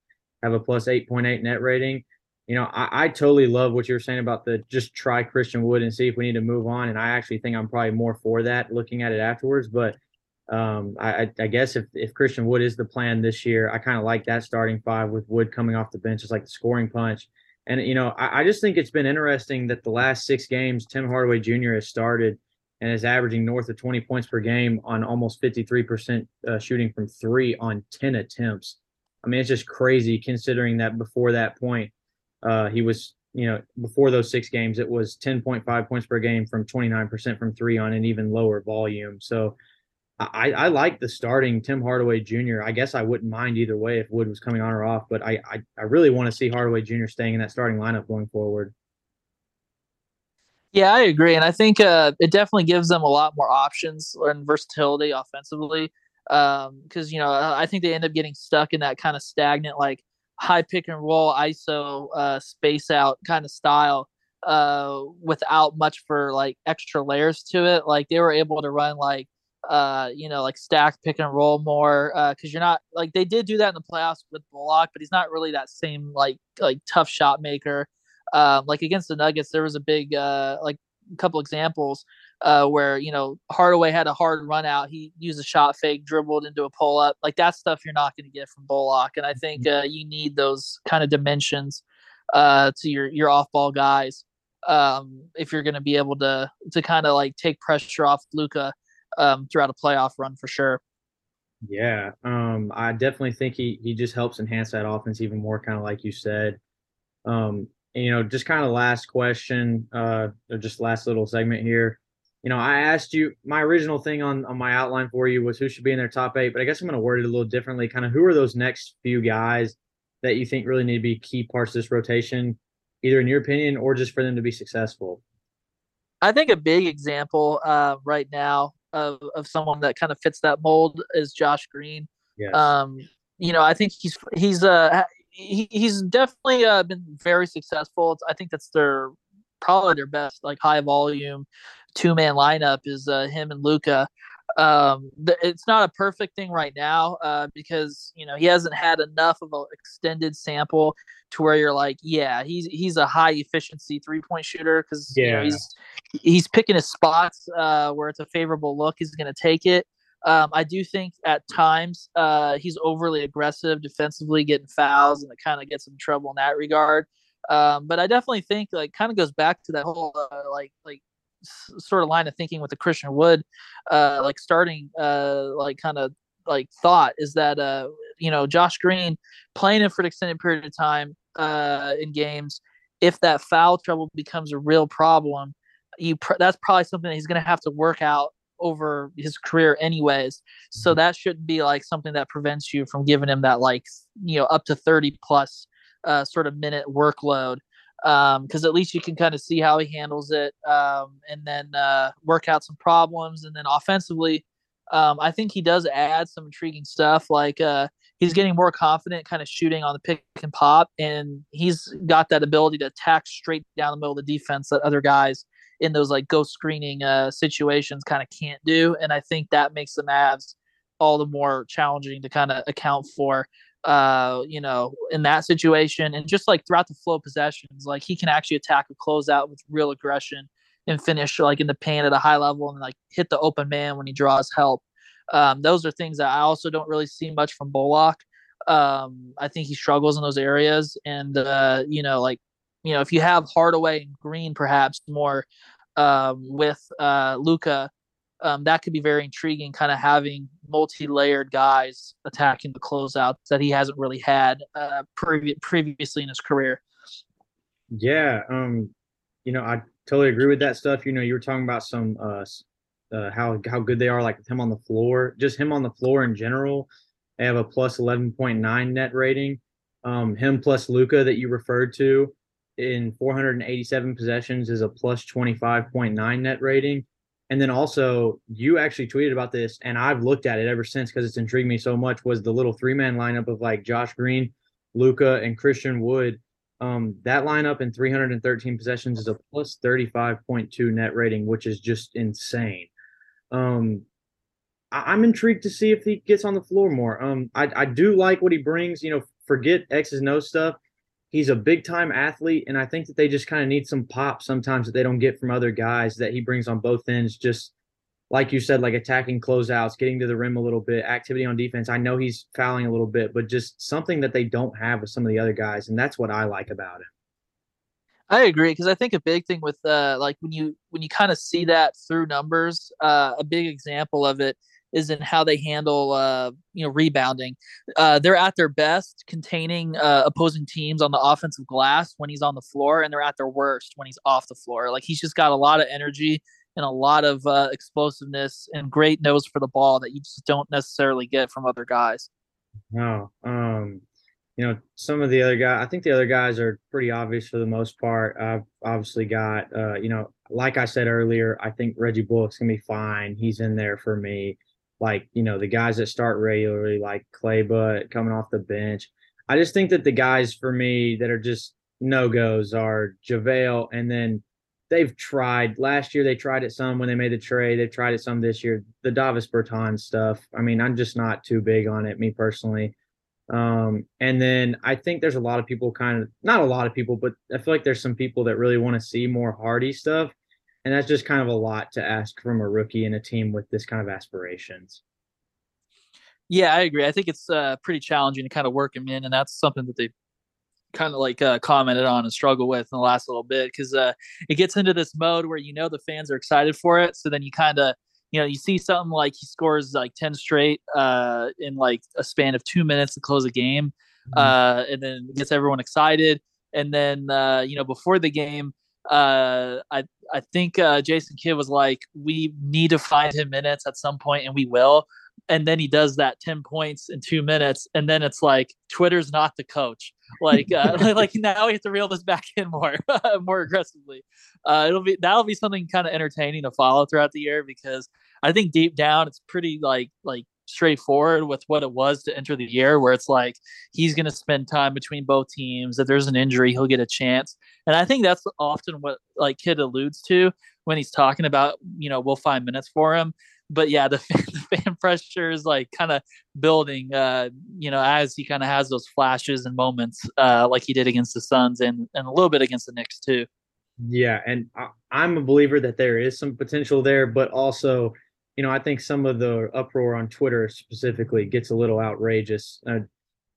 A: have a plus 8.8 net rating. You know, I, I totally love what you were saying about the just try Christian Wood and see if we need to move on. And I actually think I'm probably more for that looking at it afterwards. But um, I, I, guess if, if Christian Wood is the plan this year, I kind of like that starting five with Wood coming off the bench. It's like the scoring punch. And you know, I, I, just think it's been interesting that the last six games Tim Hardaway Jr. has started, and is averaging north of 20 points per game on almost 53% uh, shooting from three on 10 attempts. I mean, it's just crazy considering that before that point, uh, he was, you know, before those six games, it was 10.5 points per game from 29% from three on an even lower volume. So I, I like the starting Tim Hardaway Jr. I guess I wouldn't mind either way if Wood was coming on or off, but I, I, I really want to see Hardaway Jr. staying in that starting lineup going forward.
B: Yeah, I agree, and I think uh, it definitely gives them a lot more options and versatility offensively. Because um, you know, I think they end up getting stuck in that kind of stagnant, like high pick and roll, ISO, uh, space out kind of style, uh, without much for like extra layers to it. Like they were able to run like uh, you know, like stack pick and roll more because uh, you're not like they did do that in the playoffs with Bullock, but he's not really that same like like tough shot maker. Um, like against the Nuggets, there was a big uh, like a couple examples uh, where you know Hardaway had a hard run out. He used a shot fake, dribbled into a pull up. Like that stuff you're not going to get from Bullock, and I think mm-hmm. uh, you need those kind of dimensions uh, to your your off ball guys um, if you're going to be able to to kind of like take pressure off Luka um, throughout a playoff run for sure.
A: Yeah, um, I definitely think he he just helps enhance that offense even more, kind of like you said. Um, and, you know, just kind of last question, uh, or just last little segment here. You know, I asked you my original thing on on my outline for you was who should be in their top eight, but I guess I'm going to word it a little differently. Kind of who are those next few guys that you think really need to be key parts of this rotation, either in your opinion or just for them to be successful?
B: I think a big example uh, right now of, of someone that kind of fits that mold is Josh Green. Yes. Um, you know, I think he's he's uh he, he's definitely uh, been very successful. I think that's their probably their best like high volume two man lineup is uh, him and Luka. Um, th- it's not a perfect thing right now uh, because you know he hasn't had enough of an extended sample to where you're like, yeah, he's he's a high efficiency three point shooter because yeah. you know he's he's picking his spots uh, where it's a favorable look. He's going to take it. Um, I do think at times uh, he's overly aggressive defensively, getting fouls, and it kind of gets him in trouble in that regard. Um, but I definitely think like kind of goes back to that whole uh, like like sort of line of thinking with the Christian Wood, uh, like starting uh, like kind of like thought is that uh, you know Josh Green playing him for an extended period of time uh, in games. If that foul trouble becomes a real problem, you pr- that's probably something that he's going to have to work out over his career anyways. So mm-hmm. that shouldn't be like something that prevents you from giving him that like you know up to 30 plus uh, sort of minute workload. Because um, at least you can kind of see how he handles it, um, and then uh, work out some problems. And then offensively, um, I think he does add some intriguing stuff. Like uh, he's getting more confident, kind of shooting on the pick and pop, and he's got that ability to attack straight down the middle of the defense that other guys in those like ghost screening uh, situations kind of can't do. And I think that makes the Mavs all the more challenging to kind of account for uh you know in that situation and just like throughout the flow of possessions like he can actually attack a closeout with real aggression and finish like in the paint at a high level and like hit the open man when he draws help. Um those are things that i also don't really see much from Bullock. Um i think he struggles in those areas and uh you know like you know, if you have Hardaway and Green perhaps more um, with uh, Luka, um, that could be very intriguing. Kind of having multi-layered guys attacking the closeouts that he hasn't really had uh, previ- previously in his career.
A: Yeah, um, you know, I totally agree with that stuff. You know, you were talking about some uh, uh, how how good they are, like him on the floor. Just him on the floor in general, they have a plus eleven point nine net rating. Um, him plus Luka that you referred to in 487 possessions is a plus 25.9 net rating. And then also, you actually tweeted about this, and I've looked at it ever since because it's intrigued me so much. Was the little three man lineup of like Josh Green, Luka, and Christian Wood? Um, that lineup in 313 possessions is a plus 35.2 net rating, which is just insane. Um, I, am intrigued to see if he gets on the floor more. Um, I, I do like what he brings. You know, forget X's no stuff he's a big time athlete, and I think that they just kind of need some pop sometimes that they don't get from other guys that he brings on both ends. Just like you said, like attacking closeouts, getting to the rim a little bit, activity on defense. I know he's fouling a little bit, but just something that they don't have with some of the other guys, and that's what I like about him.
B: I agree because I think a big thing with uh, like when you when you kind of see that through numbers, uh, a big example of it is in how they handle uh, you know rebounding. Uh, they're at their best containing uh, opposing teams on the offensive glass when he's on the floor, and they're at their worst when he's off the floor. Like he's just got a lot of energy and a lot of uh, explosiveness and great nose for the ball that you just don't necessarily get from other guys.
A: No, um, you know, some of the other guys, I think the other guys are pretty obvious for the most part. I've obviously got, uh, you know, like I said earlier, I think Reggie Bullock's gonna be fine. He's in there for me. Like, you know, the guys that start regularly, like Kleber coming off the bench. I just think that the guys for me that are just no goes are JaVale, and then they've tried last year. They tried it some when they made the trade. They've tried it some this year. The Davis Bertans stuff. I mean, I'm just not too big on it, me personally. Um, and then I think there's a lot of people kind of not a lot of people, but I feel like there's some people that really want to see more Hardy stuff. And that's just kind of a lot to ask from a rookie and a team with this kind of aspirations.
B: Yeah, I agree. I think it's uh, pretty challenging to kind of work him in, and that's something that they kind of like uh, commented on and struggle with in the last little bit because uh, it gets into this mode where you know the fans are excited for it, so then you kind of you know, you see something like he scores like 10 straight uh, in like a span of two minutes to close a game, mm-hmm. uh, and then gets everyone excited. And then, uh, you know, before the game, uh, I I think uh, Jason Kidd was like, we need to find him minutes at some point, and we will. And then he does that ten points in two minutes, and then it's like Twitter's not the coach. Like, uh, like now we have to reel this back in more, more aggressively. Uh, it'll be that'll be something kind of entertaining to follow throughout the year because I think deep down it's pretty like like straightforward with what it was to enter the year where it's like he's going to spend time between both teams if there's an injury he'll get a chance. And i think that's often what like Kidd alludes to when he's talking about you know we'll find minutes for him. But yeah the fan, the fan pressure is like kind of building uh you know as he kind of has those flashes and moments uh like he did against the suns and and a little bit against the knicks too.
A: Yeah and I, i'm a believer that there is some potential there but also you know, I think some of the uproar on Twitter specifically gets a little outrageous. Uh,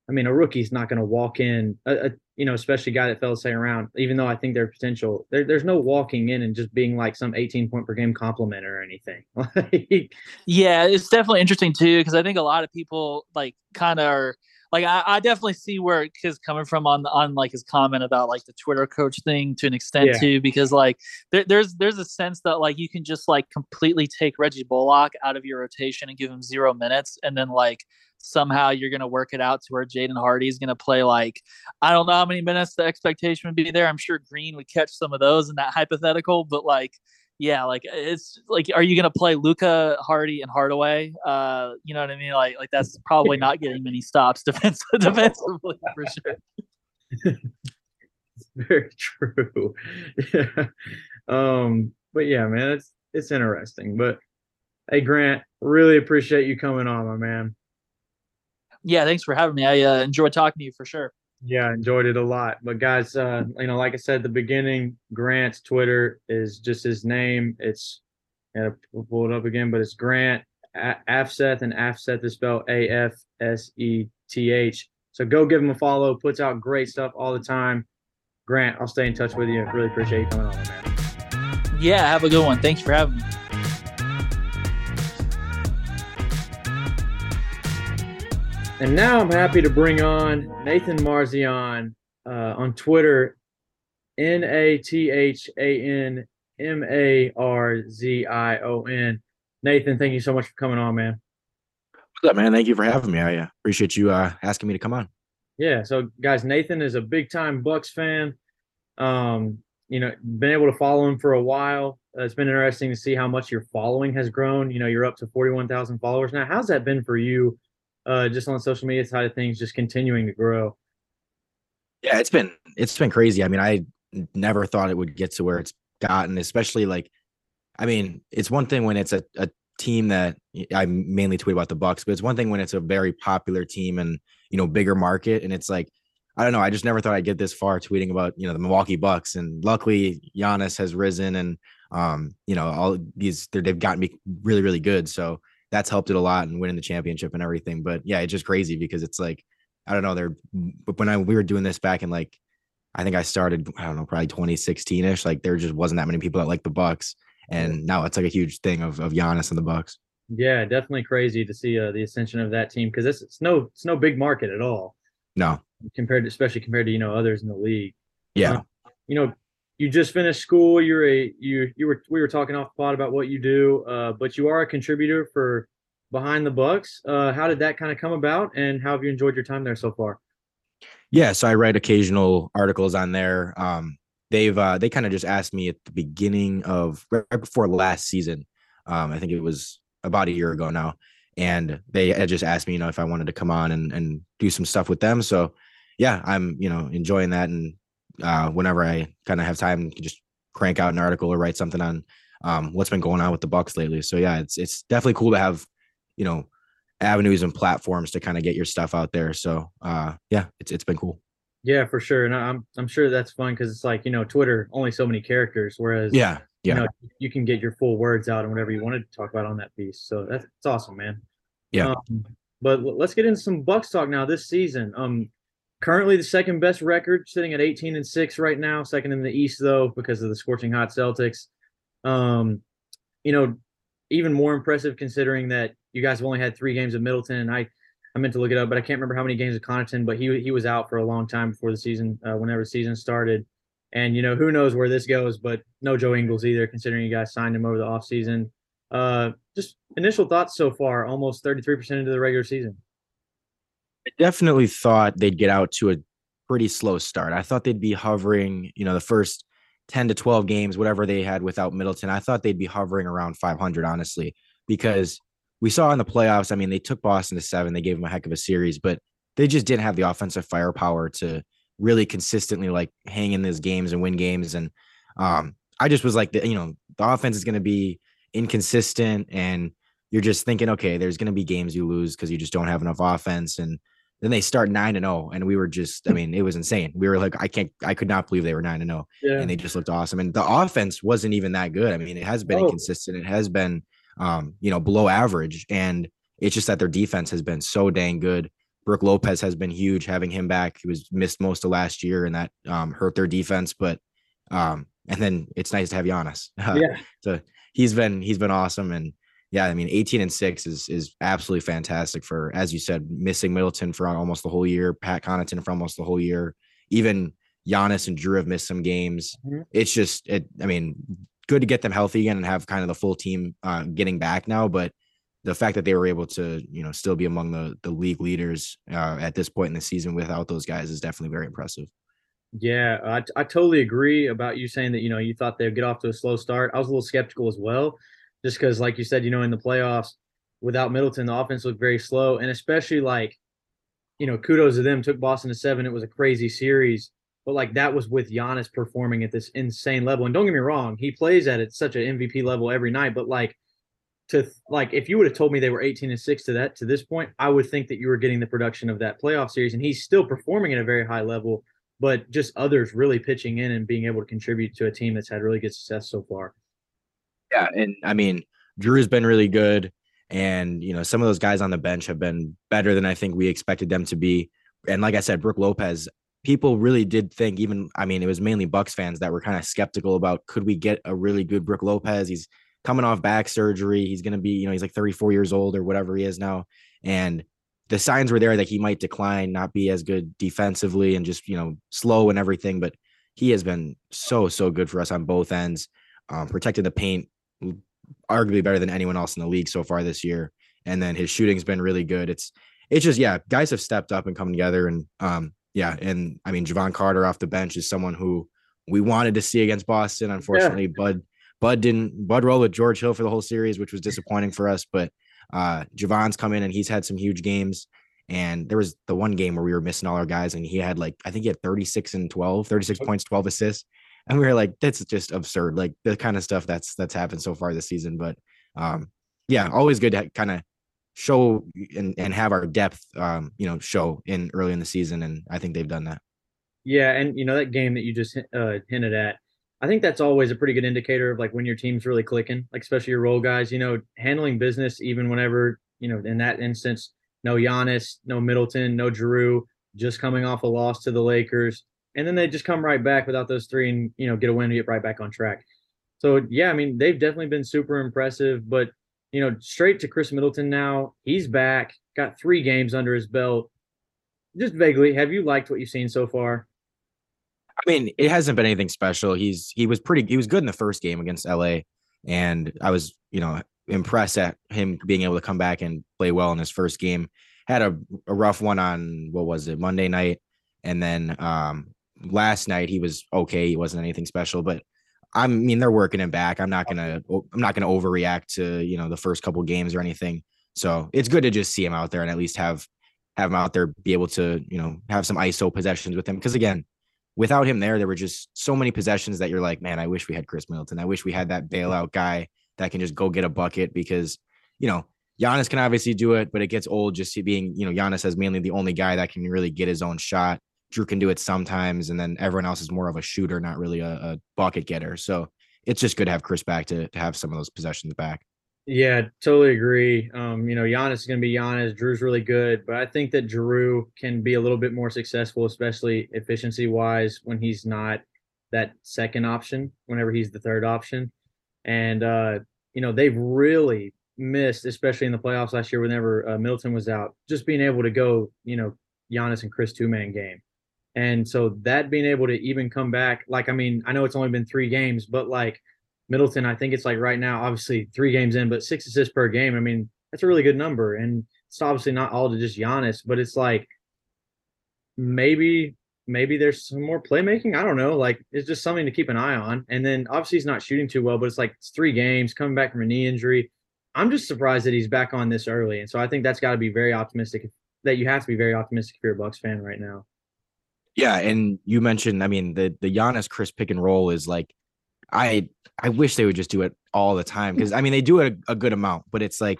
A: I mean, a rookie's not going to walk in, a, you know, especially guy that fell second round. Even though I think their potential, there, there's no walking in and just being like some 18 point per game compliment or anything.
B: yeah, it's definitely interesting too because I think a lot of people like kind of are like I, I, definitely see where Kidd's coming from on on like his comment about like the Twitter coach thing to an extent yeah. too, because like there, there's there's a sense that like you can just like completely take Reggie Bullock out of your rotation and give him zero minutes, and then like somehow you're gonna work it out to where Jaden Hardy is gonna play like I don't know how many minutes the expectation would be there. I'm sure Green would catch some of those in that hypothetical, but like yeah, like it's like, are you gonna play Luka Hardy, and Hardaway? Uh, you know what I mean? Like, like that's probably not getting many stops defensively, defensively for sure.
A: Very true. Yeah. Um, but yeah, man, it's it's interesting. But hey, Grant, really appreciate you coming on, my man.
B: Yeah, thanks for having me. I uh, enjoyed talking to you for sure.
A: Yeah, enjoyed it a lot. But guys, uh, you know, like I said at the beginning, Grant's Twitter is just his name. It's gotta pull it up again, but it's Grant Afseth, and Afseth is spelled A F S E T H. So go give him a follow. Puts out great stuff all the time. Grant, I'll stay in touch with you. Really appreciate you coming on, man.
B: Yeah, have a good one. Thanks for having me.
A: And now I'm happy to bring on Nathan Marzion uh, on Twitter, N A T H A N M A R Z I O N. Nathan, thank you so much for coming on, man.
C: What's up, man? Thank you for having me. I uh, appreciate you uh, asking me to come on.
A: Yeah. So, guys, Nathan is a big time Bucks fan. Um, you know, been able to follow him for a while. Uh, it's been interesting to see how much your following has grown. You know, you're up to 41,000 followers now. How's that been for you? Uh, just on social media side of things, just continuing to grow.
C: Yeah, it's been it's been crazy. I mean, I never thought it would get to where it's gotten, especially like, I mean, it's one thing when it's a, a team that I mainly tweet about the Bucks, but it's one thing when it's a very popular team and you know bigger market, and it's like I don't know. I just never thought I'd get this far tweeting about you know the Milwaukee Bucks, and luckily Giannis has risen, and um you know all these they've gotten me really really good. So that's helped it a lot and winning the championship and everything. But yeah, it's just crazy because it's like I don't know. They're when I we were doing this back in like I think I started, I don't know, probably 2016 ish. Like there just wasn't that many people that like the Bucks. And now it's like a huge thing of, of Giannis and the Bucks.
A: Yeah, definitely crazy to see uh, the ascension of that team because it's, it's no it's no big market at all.
C: No,
A: compared to especially compared to you know others in the league.
C: Yeah,
A: uh, you know, you just finished school. You're a you you were we were talking off the pod about what you do, uh, but you are a contributor for behind the Bucks. Uh, how did that kind of come about, and how have you enjoyed your time there so far?
C: Yeah, so I write occasional articles on there. Um, they've uh, they kind of just asked me at the beginning of right before last season. Um, I think it was about a year ago now, and they just asked me, you know, if I wanted to come on and and do some stuff with them. So, yeah, I'm you know enjoying that, and uh, whenever I kind of have time, just crank out an article or write something on um, what's been going on with the Bucks lately. So yeah, it's it's definitely cool to have you know avenues and platforms to kind of get your stuff out there. So uh, yeah, it's it's been cool.
A: Yeah, for sure, and I'm I'm sure that's fun because it's like you know Twitter only so many characters, whereas
C: yeah, yeah,
A: you, know, you can get your full words out and whatever you wanted to talk about on that piece. So that's, that's awesome, man.
C: Yeah.
A: Um, but let's get into some Bucks talk now. This season, um, currently the second best record, sitting at 18 and six right now. Second in the East though, because of the scorching hot Celtics. Um, you know, even more impressive considering that you guys have only had three games of Middleton, and I I meant to look it up, but I can't remember how many games of Connaughton. But he he was out for a long time before the season, uh, whenever the season started. And you know who knows where this goes, but no Joe Ingles either, considering you guys signed him over the offseason. Uh, just initial thoughts so far, almost 33% into the regular season.
C: I definitely thought they'd get out to a pretty slow start. I thought they'd be hovering, you know, the first 10 to 12 games, whatever they had without Middleton. I thought they'd be hovering around 500, honestly, because we saw in the playoffs, I mean, they took Boston to seven, they gave them a heck of a series, but they just didn't have the offensive firepower to really consistently like hang in these games and win games. And um, I just was like, the, you know, the offense is going to be inconsistent and you're just thinking, okay, there's going to be games you lose because you just don't have enough offense. And then they start nine and zero, oh, and we were just, I mean, it was insane. We were like, I can't, I could not believe they were nine and zero, oh, and they just looked awesome. And the offense wasn't even that good. I mean, it has been oh. inconsistent. It has been, um, you know, below average, and it's just that their defense has been so dang good. Brook Lopez has been huge. Having him back, he was missed most of last year, and that um, hurt their defense. But um, and then it's nice to have Giannis.
A: yeah.
C: so he's been he's been awesome, and yeah, I mean, 18 and six is is absolutely fantastic for, as you said, missing Middleton for almost the whole year, Pat Connaughton for almost the whole year. Even Giannis and Jrue have missed some games. Mm-hmm. It's just, it. I mean, good to get them healthy again and have kind of the full team uh, getting back now. But the fact that they were able to, you know, still be among the the league leaders uh, at this point in the season without those guys is definitely very impressive.
A: Yeah, I, I totally agree about you saying that. You know, you thought they'd get off to a slow start. I was a little skeptical as well just because, like you said, you know, in the playoffs without Middleton, the offense looked very slow, and especially like, you know, kudos to them. Took Boston to seven. It was a crazy series, but like that was with Giannis performing at this insane level. And don't get me wrong, he plays at it such an MVP level every night. But like, to like, if you would have told me they were 18 and six to that to this point, I would think that you were getting the production of that playoff series, and he's still performing at a very high level. But just others really pitching in and being able to contribute to a team that's had really good success so far.
C: Yeah, and I mean, Jrue's been really good, and you know some of those guys on the bench have been better than I think we expected them to be. And like I said, Brook Lopez, people really did think even I mean it was mainly Bucks fans that were kind of skeptical about could we get a really good Brook Lopez? He's coming off back surgery. He's going to be, you know, he's like 34 years old or whatever he is now. And the signs were there that he might decline, not be as good defensively and just, you know, slow and everything. But he has been so, so good for us on both ends, um, protecting the paint arguably better than anyone else in the league so far this year. And then his shooting's been really good. It's it's just yeah, guys have stepped up and come together. And um, yeah, and I mean Jevon Carter off the bench is someone who we wanted to see against Boston. Unfortunately, yeah. Bud Bud didn't Bud roll with George Hill for the whole series, which was disappointing for us. But uh Jevon's come in and he's had some huge games. And there was the one game where we were missing all our guys, and he had like, I think he had 36 and 12, 36 points, 12 assists and we were like, that's just absurd. Like the kind of stuff that's that's happened so far this season. But um, yeah, always good to kind of show and, and have our depth um, you know, show in early in the season. And I think they've done that.
A: Yeah, and you know, that game that you just uh, hinted at, I think that's always a pretty good indicator of like when your team's really clicking, like especially your role guys, you know, handling business even whenever, you know, in that instance, no Giannis, no Middleton, no Jrue, just coming off a loss to the Lakers and then they just come right back without those three and you know get a win and get right back on track. So yeah, I mean they've definitely been super impressive, but you know straight to Khris Middleton now. He's back, got three games under his belt. Just vaguely, have you liked what you've seen so far?
C: I mean, it hasn't been anything special. He's he was pretty he was good in the first game against LA, and I was you know impressed at him being able to come back and play well in his first game. Had a, a rough one on what was it Monday night, and then um last night he was okay. He wasn't anything special, but I mean they're working him back. I'm not gonna I'm not gonna overreact to you know the first couple games or anything. So it's good to just see him out there and at least have have him out there be able to you know have some ISO possessions with him because again without him there, there were just so many possessions that you're like, man, I wish we had Khris Middleton. I wish we had that bailout guy that can just go get a bucket because, you know, Giannis can obviously do it, but it gets old just being, you know, Giannis as mainly the only guy that can really get his own shot. Jrue can do it sometimes, and then everyone else is more of a shooter, not really a, a bucket getter. So it's just good to have Khris back to, to have some of those possessions back.
A: Yeah, totally agree. Um, you know, Giannis is going to be Giannis. Jrue's really good, but I think that Jrue can be a little bit more successful, especially efficiency wise, when he's not that second option, whenever he's the third option. And, uh, you know, they've really missed, especially in the playoffs last year, whenever uh, Middleton was out, just being able to go, you know, Giannis and Khris two man game. And so that being able to even come back, like, I mean, I know it's only been three games, but like, Middleton, I think it's like right now, obviously three games in, but six assists per game. I mean, that's a really good number. And it's obviously not all to just Giannis, but it's like maybe maybe there's some more playmaking. I don't know. Like it's just something to keep an eye on. And then obviously he's not shooting too well, but it's like it's three games coming back from a knee injury. I'm just surprised that he's back on this early. And so I think that's got to be very optimistic that you have to be very optimistic if you're a Bucks fan right now.
C: Yeah, and you mentioned, I mean, the the Giannis Khris pick and roll is like I I wish they would just do it all the time because I mean they do it a, a, good amount, but it's like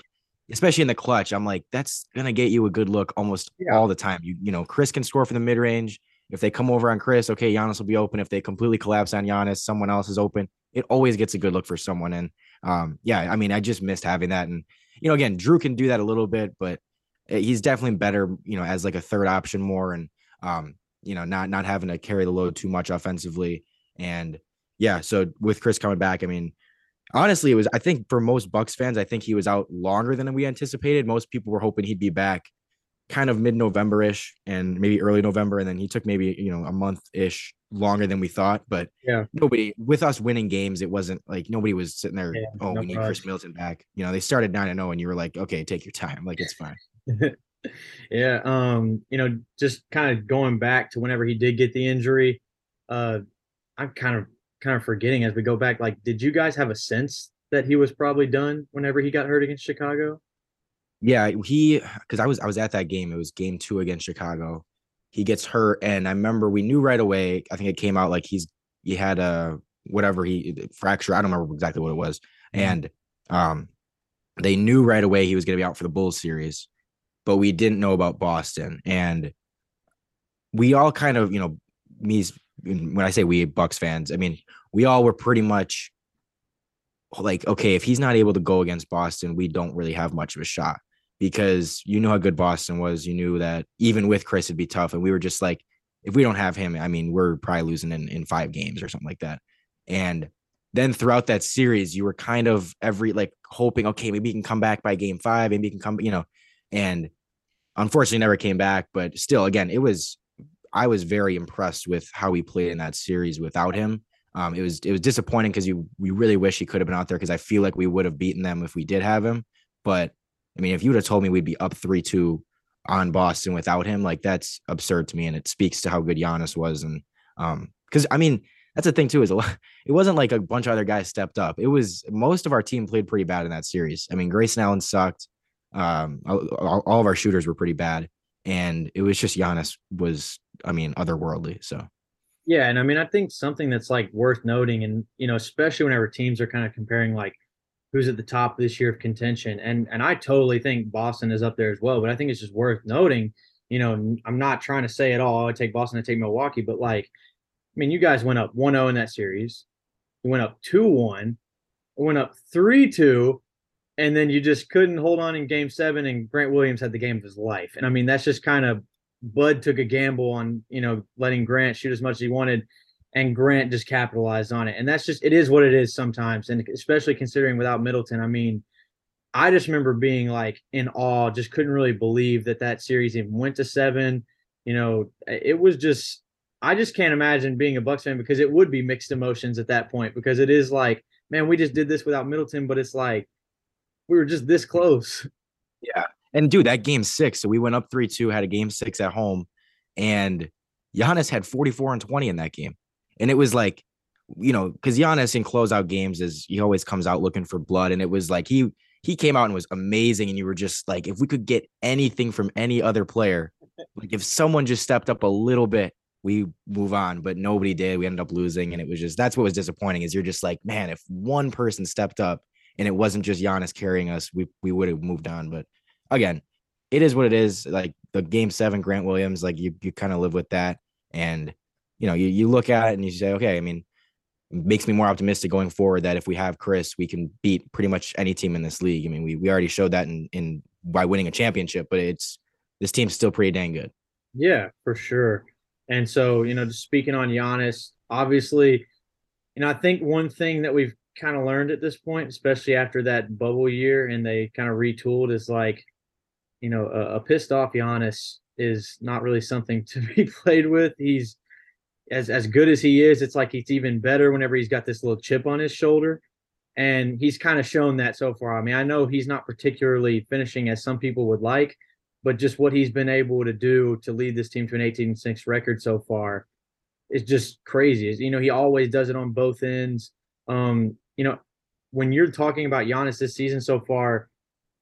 C: especially in the clutch, I'm like that's gonna get you a good look almost yeah. all the time. You you know Khris can score from the mid range. If they come over on Khris, okay, Giannis will be open. If they completely collapse on Giannis, someone else is open. It always gets a good look for someone. And um, yeah, I mean, I just missed having that. And you know, again, Jrue can do that a little bit, but eh, he's definitely better, you know, as like a third option more, and um, you know, not not having to carry the load too much offensively. And yeah, so with Khris coming back, I mean, honestly, it was I think for most Bucks fans, I think he was out longer than we anticipated. Most people were hoping he'd be back kind of mid-November ish and maybe early November, and then he took maybe you know a month ish longer than we thought. But
A: yeah,
C: nobody with us winning games, it wasn't like nobody was sitting there. Yeah, oh, no we need Khris Middleton back. You know, they started nine and zero, oh and you were like, okay, take your time, like it's fine.
A: yeah, um, you know, just kind of going back to whenever he did get the injury, uh, I'm kind of kind of forgetting as we go back. Like, did you guys have a sense that he was probably done whenever he got hurt against Chicago?
C: Yeah, he because I was I was at that game. It was game two against Chicago. He gets hurt, and I remember we knew right away. I think it came out like he's he had a whatever he fracture. I don't remember exactly what it was, mm-hmm. and um, they knew right away he was going to be out for the Bulls series, but we didn't know about Boston, and we all kind of you know me's when I say we Bucks fans, I mean we all were pretty much like, okay, if he's not able to go against Boston, we don't really have much of a shot because you know how good Boston was. You knew that even with Khris, it'd be tough. And we were just like, if we don't have him, I mean, we're probably losing in, in five games or something like that. And then throughout that series, you were kind of every like hoping, okay, maybe he can come back by game five, maybe he can come, you know, and unfortunately never came back. But still, again, it was I was very impressed with how we played in that series without him. Um, it was it was disappointing because you we really wish he could have been out there because I feel like we would have beaten them if we did have him. But I mean, if you would have told me we'd be up three two on Boston without him, like that's absurd to me, and it speaks to how good Giannis was. And um, because I mean, that's the thing too is a lot, it wasn't like a bunch of other guys stepped up. It was most of our team played pretty bad in that series. I mean, Grayson Allen sucked. Um, all, all of our shooters were pretty bad, and it was just Giannis was I mean, otherworldly. So
A: yeah, and I mean, I think something that's like worth noting, and you know, especially whenever teams are kind of comparing like who's at the top this year of contention, and and I totally think Boston is up there as well. But I think it's just worth noting. You know, I'm not trying to say at all. I take Boston, I take Milwaukee, but like, I mean, you guys went up 1-0 in that series. You went up 2-1, went up 3-2, and then you just couldn't hold on in game seven, and Grant Williams had the game of his life. And I mean, that's just kind of Bud took a gamble on, you know, letting Grant shoot as much as he wanted, and Grant just capitalized on it. And that's just it is what it is sometimes. And especially considering without Middleton, I mean, I just remember being like in awe, just couldn't really believe that that series even went to seven. You know, it was just I just can't imagine being a Bucks fan because it would be mixed emotions at that point because it is like, man, we just did this without Middleton, but it's like we were just this close.
C: Yeah. And dude, that game six. So we went up 3 2, had a game six at home, and Giannis had 44 and 20 in that game. And it was like, you know, because Giannis in closeout games is he always comes out looking for blood. And it was like he he came out and was amazing. And you were just like, if we could get anything from any other player, like if someone just stepped up a little bit, we move on. But nobody did. We ended up losing. And it was just that's what was disappointing is you're just like, man, if one person stepped up and it wasn't just Giannis carrying us, we we would have moved on. But again, it is what it is. Like the game seven, Grant Williams, like you you kind of live with that. And you know, you, you look at it and you say, okay, I mean, makes me more optimistic going forward that if we have Khris, we can beat pretty much any team in this league. I mean, we we already showed that in in by winning a championship, but it's this team's still pretty dang good.
A: Yeah, for sure. And so, you know, just speaking on Giannis, obviously, you know, I think one thing that we've kind of learned at this point, especially after that bubble year and they kind of retooled, is like, you know, a, a pissed off Giannis is not really something to be played with. He's as as good as he is, it's like he's even better whenever he's got this little chip on his shoulder. And he's kind of shown that so far. I mean, I know he's not particularly finishing as some people would like, but just what he's been able to do to lead this team to an 18 6 record so far is just crazy. You know, he always does it on both ends. Um, you know, when you're talking about Giannis this season so far,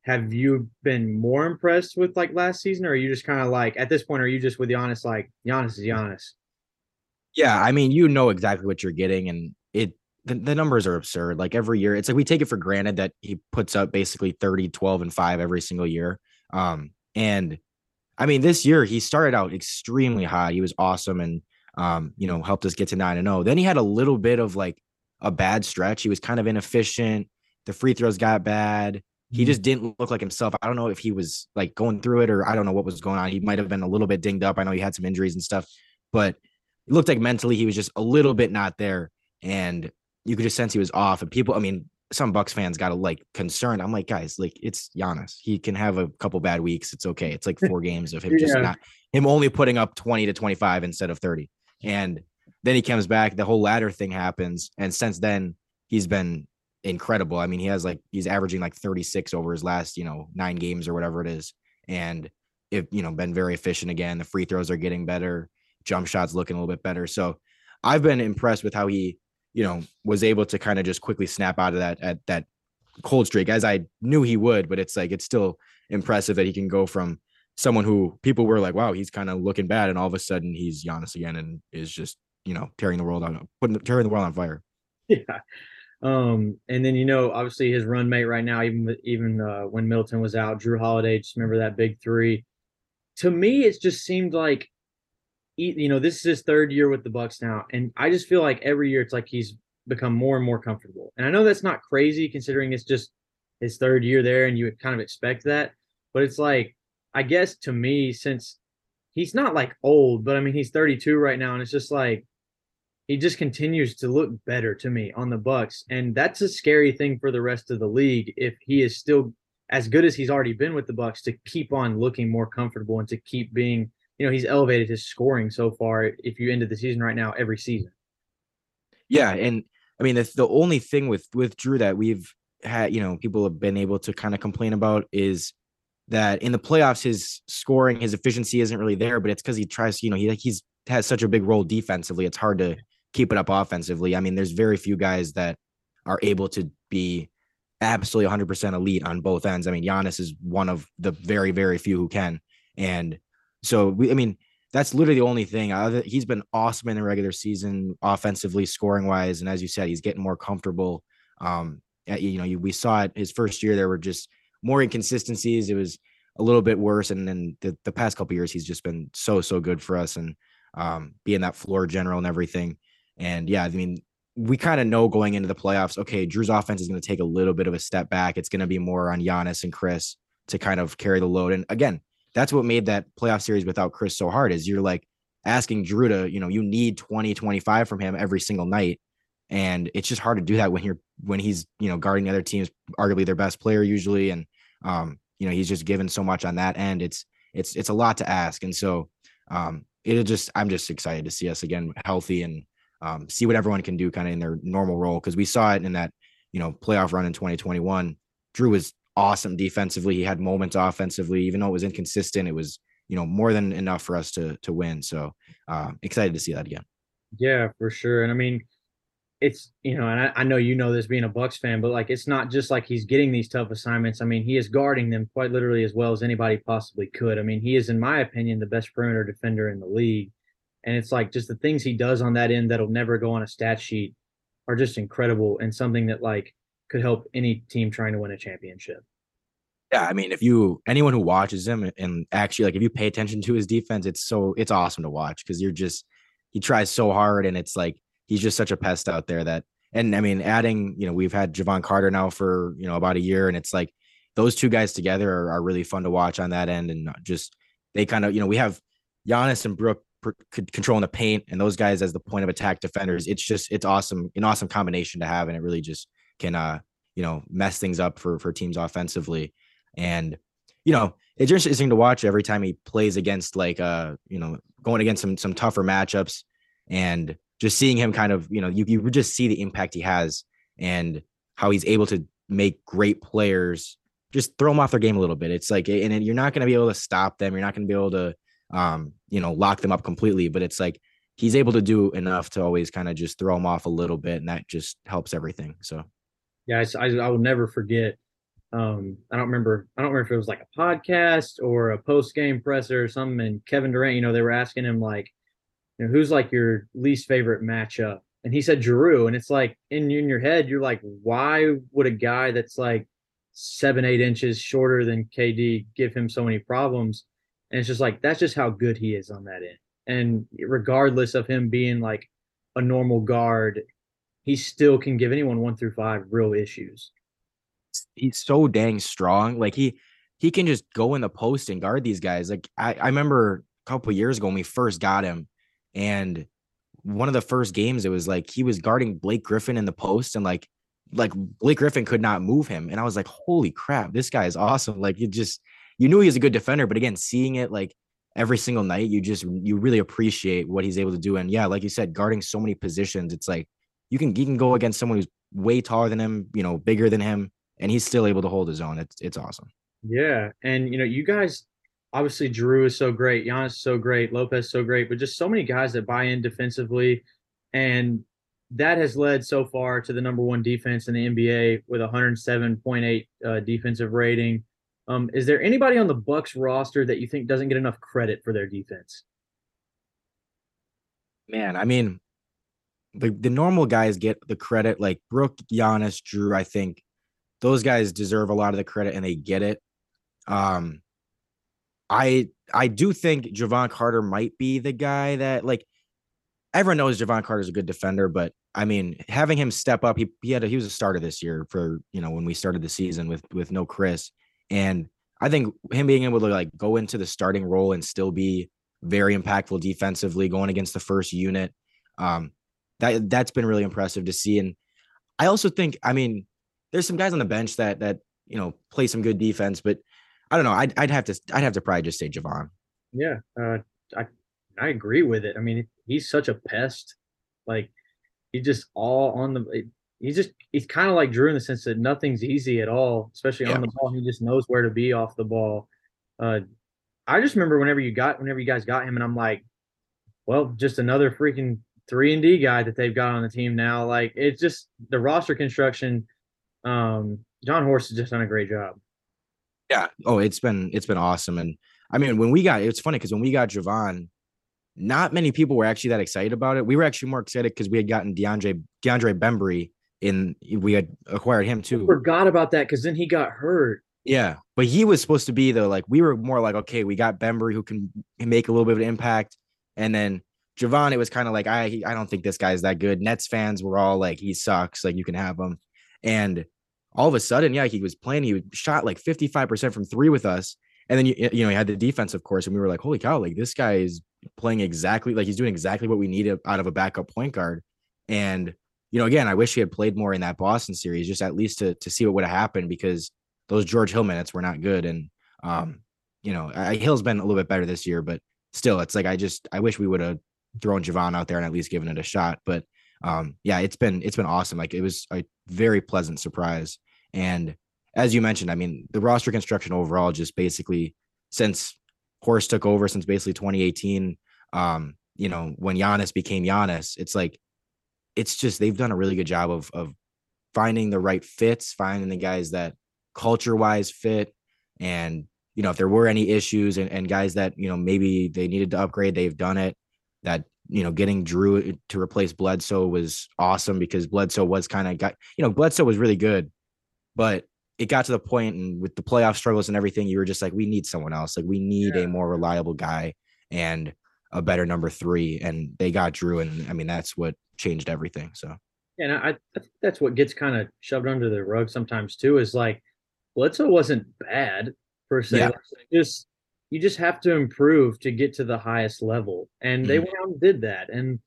A: have you been more impressed with like last season, or are you just kind of like at this point, are you just with Giannis like Giannis is Giannis?
C: Yeah, I mean, you know exactly what you're getting, and it the, the numbers are absurd. Like every year, it's like we take it for granted that he puts up basically 30, 12, and 5 every single year. Um, and I mean, this year he started out extremely high. He was awesome and um, you know, helped us get to 9 and 0. Then he had a little bit of like a bad stretch. He was kind of inefficient. The free throws got bad. He mm-hmm. just didn't look like himself. I don't know if he was like going through it or I don't know what was going on. He might have been a little bit dinged up. I know he had some injuries and stuff, but it looked like mentally he was just a little bit not there. And you could just sense he was off. And people, I mean, some Bucks fans got like concerned. I'm like, guys, like it's Giannis. He can have a couple bad weeks. It's okay. It's like four games of him yeah. just not him only putting up 20 to 25 instead of 30. And then he comes back. The whole ladder thing happens, and since then he's been incredible. I mean, he has like he's averaging like 36 over his last you know nine games or whatever it is, and it you know been very efficient again. The free throws are getting better. Jump shots looking a little bit better. So I've been impressed with how he you know, was able to kind of just quickly snap out of that at that cold streak as I knew he would, but it's like it's still impressive that he can go from someone who people were like, wow, he's kind of looking bad, and all of a sudden he's Giannis again and is just you know tearing the world on putting tearing the world on fire.
A: Yeah. Um, and then you know, obviously his run mate right now, even even uh, when Middleton was out, Jrue Holiday, just remember that big three. To me, it just seemed like you know, this is his third year with the Bucks now, and I just feel like every year it's like he's become more and more comfortable. And I know that's not crazy considering it's just his third year there, and you would kind of expect that. But it's like, I guess to me, since he's not like old, but I mean he's 32 right now, and it's just like he just continues to look better to me on the Bucks, and that's a scary thing for the rest of the league if he is still as good as he's already been with the Bucks to keep on looking more comfortable and to keep being you know he's elevated his scoring so far. If you ended the season right now, every season.
C: Yeah, and I mean the the only thing with with Jrue that we've had, you know, people have been able to kind of complain about is that in the playoffs his scoring, his efficiency isn't really there, but it's because he tries, you know, he like he's has such a big role defensively. It's hard to keep it up offensively. I mean, there's very few guys that are able to be absolutely 100% elite on both ends. I mean, Giannis is one of the very, very few who can. And so we, I mean, that's literally the only thing. He's been awesome in the regular season, offensively, scoring wise, and as you said, he's getting more comfortable. Um, you know, we saw it his first year. There were just more inconsistencies. It was a little bit worse, and then the, the past couple years, he's just been so so good for us, and um, being that floor general and everything. And yeah, I mean, we kind of know going into the playoffs, okay, Jrue's offense is going to take a little bit of a step back. It's going to be more on Giannis and Khris to kind of carry the load. And again, that's what made that playoff series without Khris so hard. Is you're like asking Jrue to, you know, you need 20, 25 from him every single night. And it's just hard to do that when you're when he's, you know, guarding the other teams, arguably their best player usually. And um, you know, he's just given so much on that end. It's it's it's a lot to ask. And so um it just I'm just excited to see us again healthy and um, see what everyone can do kind of in their normal role because we saw it in that you know playoff run in 2021. Jrue was awesome defensively. He had moments offensively, even though it was inconsistent. It was you know more than enough for us to to win. So uh, excited to see that again.
A: Yeah, for sure. And I mean, it's you know, and I, I, know you know this being a Bucks fan, but like it's not just like he's getting these tough assignments. I mean, he is guarding them quite literally as well as anybody possibly could. I mean, he is, in my opinion, the best perimeter defender in the league. And it's like just the things he does on that end that'll never go on a stat sheet are just incredible and something that like could help any team trying to win a championship.
C: Yeah, I mean, if you anyone who watches him and actually like if you pay attention to his defense, it's so it's awesome to watch because you're just he tries so hard and it's like he's just such a pest out there that and I mean adding, you know, we've had Jevon Carter now for, you know, about a year and it's like those two guys together are, are really fun to watch on that end and just they kind of, you know, we have Giannis and Brook controlling the paint and those guys as the point of attack defenders. It's just it's awesome, an awesome combination to have, and it really just can uh you know mess things up for for teams offensively. And you know it's interesting to watch every time he plays against like uh you know going against some some tougher matchups and just seeing him kind of you know you you just see the impact he has and how he's able to make great players just throw them off their game a little bit. It's like and you're not going to be able to stop them. You're not going to be able to um, you know, lock them up completely. But it's like he's able to do enough to always kind of just throw them off a little bit, and that just helps everything. So,
A: yeah, I, I, will never forget. Um, I don't remember. I don't remember if it was like a podcast or a post game presser or something. And Kevin Durant, you know, they were asking him like, you know, who's like your least favorite matchup? And he said Jrue. And it's like in in your head, you're like, why would a guy that's like seven eight inches shorter than KD give him so many problems? And it's just like that's just how good he is on that end. And regardless of him being like a normal guard, he still can give anyone one through five real issues.
C: He's so dang strong. Like he he can just go in the post and guard these guys. Like I, I remember a couple years ago when we first got him, and one of the first games, it was like he was guarding Blake Griffin in the post, and like like Blake Griffin could not move him. And I was like, holy crap, this guy is awesome. Like it just you knew he was a good defender, but again, seeing it like every single night, you just you really appreciate what he's able to do. And yeah, like you said, guarding so many positions, it's like you can you can go against someone who's way taller than him, you know, bigger than him, and he's still able to hold his own. It's it's awesome.
A: Yeah, and you know, you guys obviously Jrue is so great, Giannis is so great, Lopez so great, but just so many guys that buy in defensively, and that has led so far to the number one defense in the NBA with 107.8 uh, defensive rating. Um, is there anybody on the Bucks roster that you think doesn't get enough credit for their defense?
C: Man, I mean, the the normal guys get the credit, like Brook, Giannis, Jrue. I think those guys deserve a lot of the credit, and they get it. Um, I I do think Jevon Carter might be the guy that like everyone knows Jevon Carter is a good defender, but I mean, having him step up, he he had a, he was a starter this year for you know when we started the season with with no Khris, and I think him being able to like go into the starting role and still be very impactful defensively, going against the first unit, um, that that's been really impressive to see. And I also think, I mean, there's some guys on the bench that that you know play some good defense, but I don't know. I'd I'd have to I'd have to probably just say Jevon.
A: Yeah, uh, I I agree with it. I mean, he's such a pest. Like he's just all on the he's just he's kind of like Jrue in the sense that nothing's easy at all, especially yeah. on the ball. He just knows where to be off the ball. Uh, I just remember whenever you got whenever you guys got him, and I'm like, well, just another freaking three and D guy that they've got on the team now. Like it's just the roster construction. Um, Jon Horst has just done a great job.
C: Yeah. Oh, it's been it's been awesome, and I mean when we got it's funny because when we got Jevon, not many people were actually that excited about it. We were actually more excited because we had gotten DeAndre DeAndre Bembry in we had acquired him too.
A: I forgot about that because then he got hurt.
C: Yeah, but he was supposed to be the like we were more like okay, we got Bembry who can make a little bit of an impact, and then Jevon. It was kind of like I I don't think this guy's that good. Nets fans were all like he sucks, like you can have him, and all of a sudden, yeah, he was playing. He shot like fifty five percent from three with us, and then you you know he had the defense, of course, and we were like, holy cow, like this guy is playing exactly like he's doing exactly what we need out of a backup point guard. And you know, again, I wish he had played more in that Boston series, just at least to to see what would have happened because those George Hill minutes were not good. And um, you know, I, Hill's been a little bit better this year, but still, it's like I just I wish we would have thrown Jevon out there and at least given it a shot. But um, yeah, it's been it's been awesome. Like it was a very pleasant surprise. And as you mentioned, I mean, the roster construction overall just basically since Horst took over, since basically 2018, um, you know, when Giannis became Giannis, it's like it's just they've done a really good job of of finding the right fits, finding the guys that culture wise fit, and you know if there were any issues and, and guys that you know maybe they needed to upgrade, they've done it. That you know getting Jrue uh, to replace Bledsoe was awesome because Bledsoe was kind of got you know Bledsoe was really good, but it got to the point and with the playoff struggles and everything, you were just like, we need someone else. Like we need yeah. a more reliable guy and a better number three. And they got Jrue, and I mean that's what changed everything. So
A: yeah, and I, I think that's what gets kind of shoved under the rug sometimes too. Is like Bledsoe wasn't bad per se. Yeah. Just you just have to improve to get to the highest level, and they mm-hmm. went out and did that. And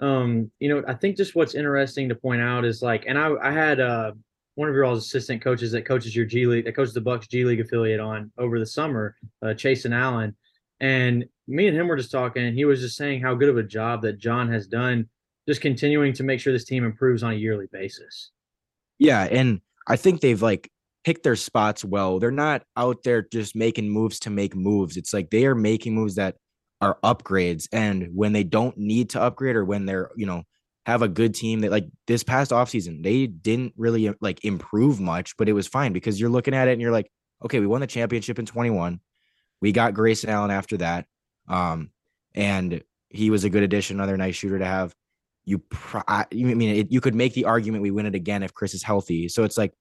A: um, you know, I think just what's interesting to point out is like, and I I had uh one of your all's assistant coaches that coaches your G League, that coaches the Bucks G League affiliate on over the summer, uh, Chase and Allen, and me and him were just talking, and he was just saying how good of a job that Jon has done just continuing to make sure this team improves on a yearly basis.
C: Yeah, and I think they've like picked their spots well. They're not out there just making moves to make moves. It's like they are making moves that are upgrades and when they don't need to upgrade or when they're, you know, have a good team that like this past offseason, they didn't really like improve much, but it was fine because you're looking at it and you're like, okay, we won the championship in 21. We got Grayson Allen after that. Um, and he was a good addition, another nice shooter to have you, pro- I, mean, it, you could make the argument we win it again if Khris is healthy. So it's like,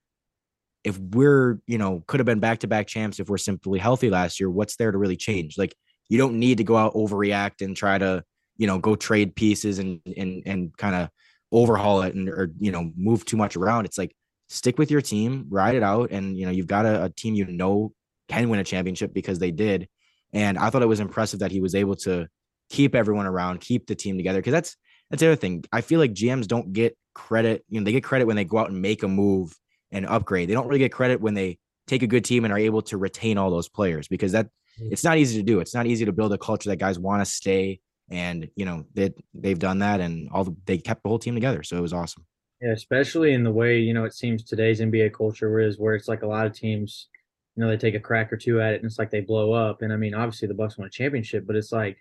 C: if we're, you know, could have been back to back champs if we're simply healthy last year, what's there to really change? Like, you don't need to go out overreact and try to, you know, go trade pieces and and and kind of overhaul it and or you know move too much around. It's like stick with your team, ride it out, and you know you've got a, a team you know can win a championship because they did. And I thought it was impressive that he was able to keep everyone around, keep the team together because that's that's the other thing. I feel like GMs don't get credit. You know, they get credit when they go out and make a move and upgrade. They don't really get credit when they take a good team and are able to retain all those players because that mm. it's not easy to do. It's not easy to build a culture that guys want to stay. And you know that they, they've done that, and all the, they kept the whole team together. So it was awesome.
A: Yeah, especially in the way you know it seems today's NBA culture is where it's like a lot of teams, you know, they take a crack or two at it, and it's like they blow up. And I mean, obviously the Bucks won a championship, but it's like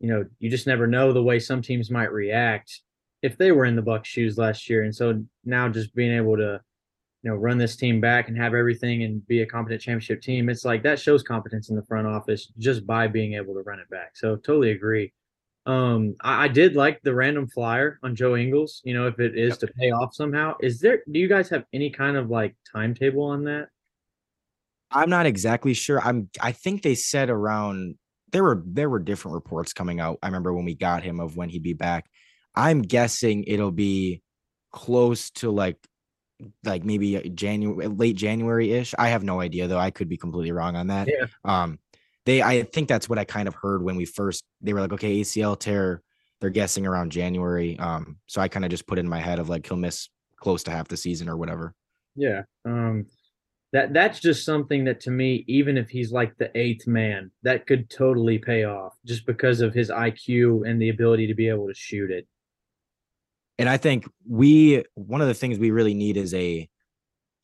A: you know, you just never know the way some teams might react if they were in the Bucks shoes last year. And so now just being able to, you know, run this team back and have everything and be a competent championship team, it's like that shows competence in the front office just by being able to run it back. So totally agree. Um, I, I did like the random flyer on Joe Ingles, you know, if it is yep. to pay off somehow. Is there do you guys have any kind of like timetable on that?
C: I'm not exactly sure. I'm I think they said around there were there were different reports coming out. I remember when we got him of when he'd be back. I'm guessing it'll be close to like like maybe January late January ish. I have no idea though. I could be completely wrong on that. Yeah. Um they I think that's what I kind of heard when we first they were like, okay, ACL tear, they're guessing around January. Um, so I kind of just put in my head of like he'll miss close to half the season or whatever.
A: Yeah. Um that that's just something that to me even if he's like the eighth man that could totally pay off just because of his iq and the ability to be able to shoot it.
C: And i think we one of the things we really need is a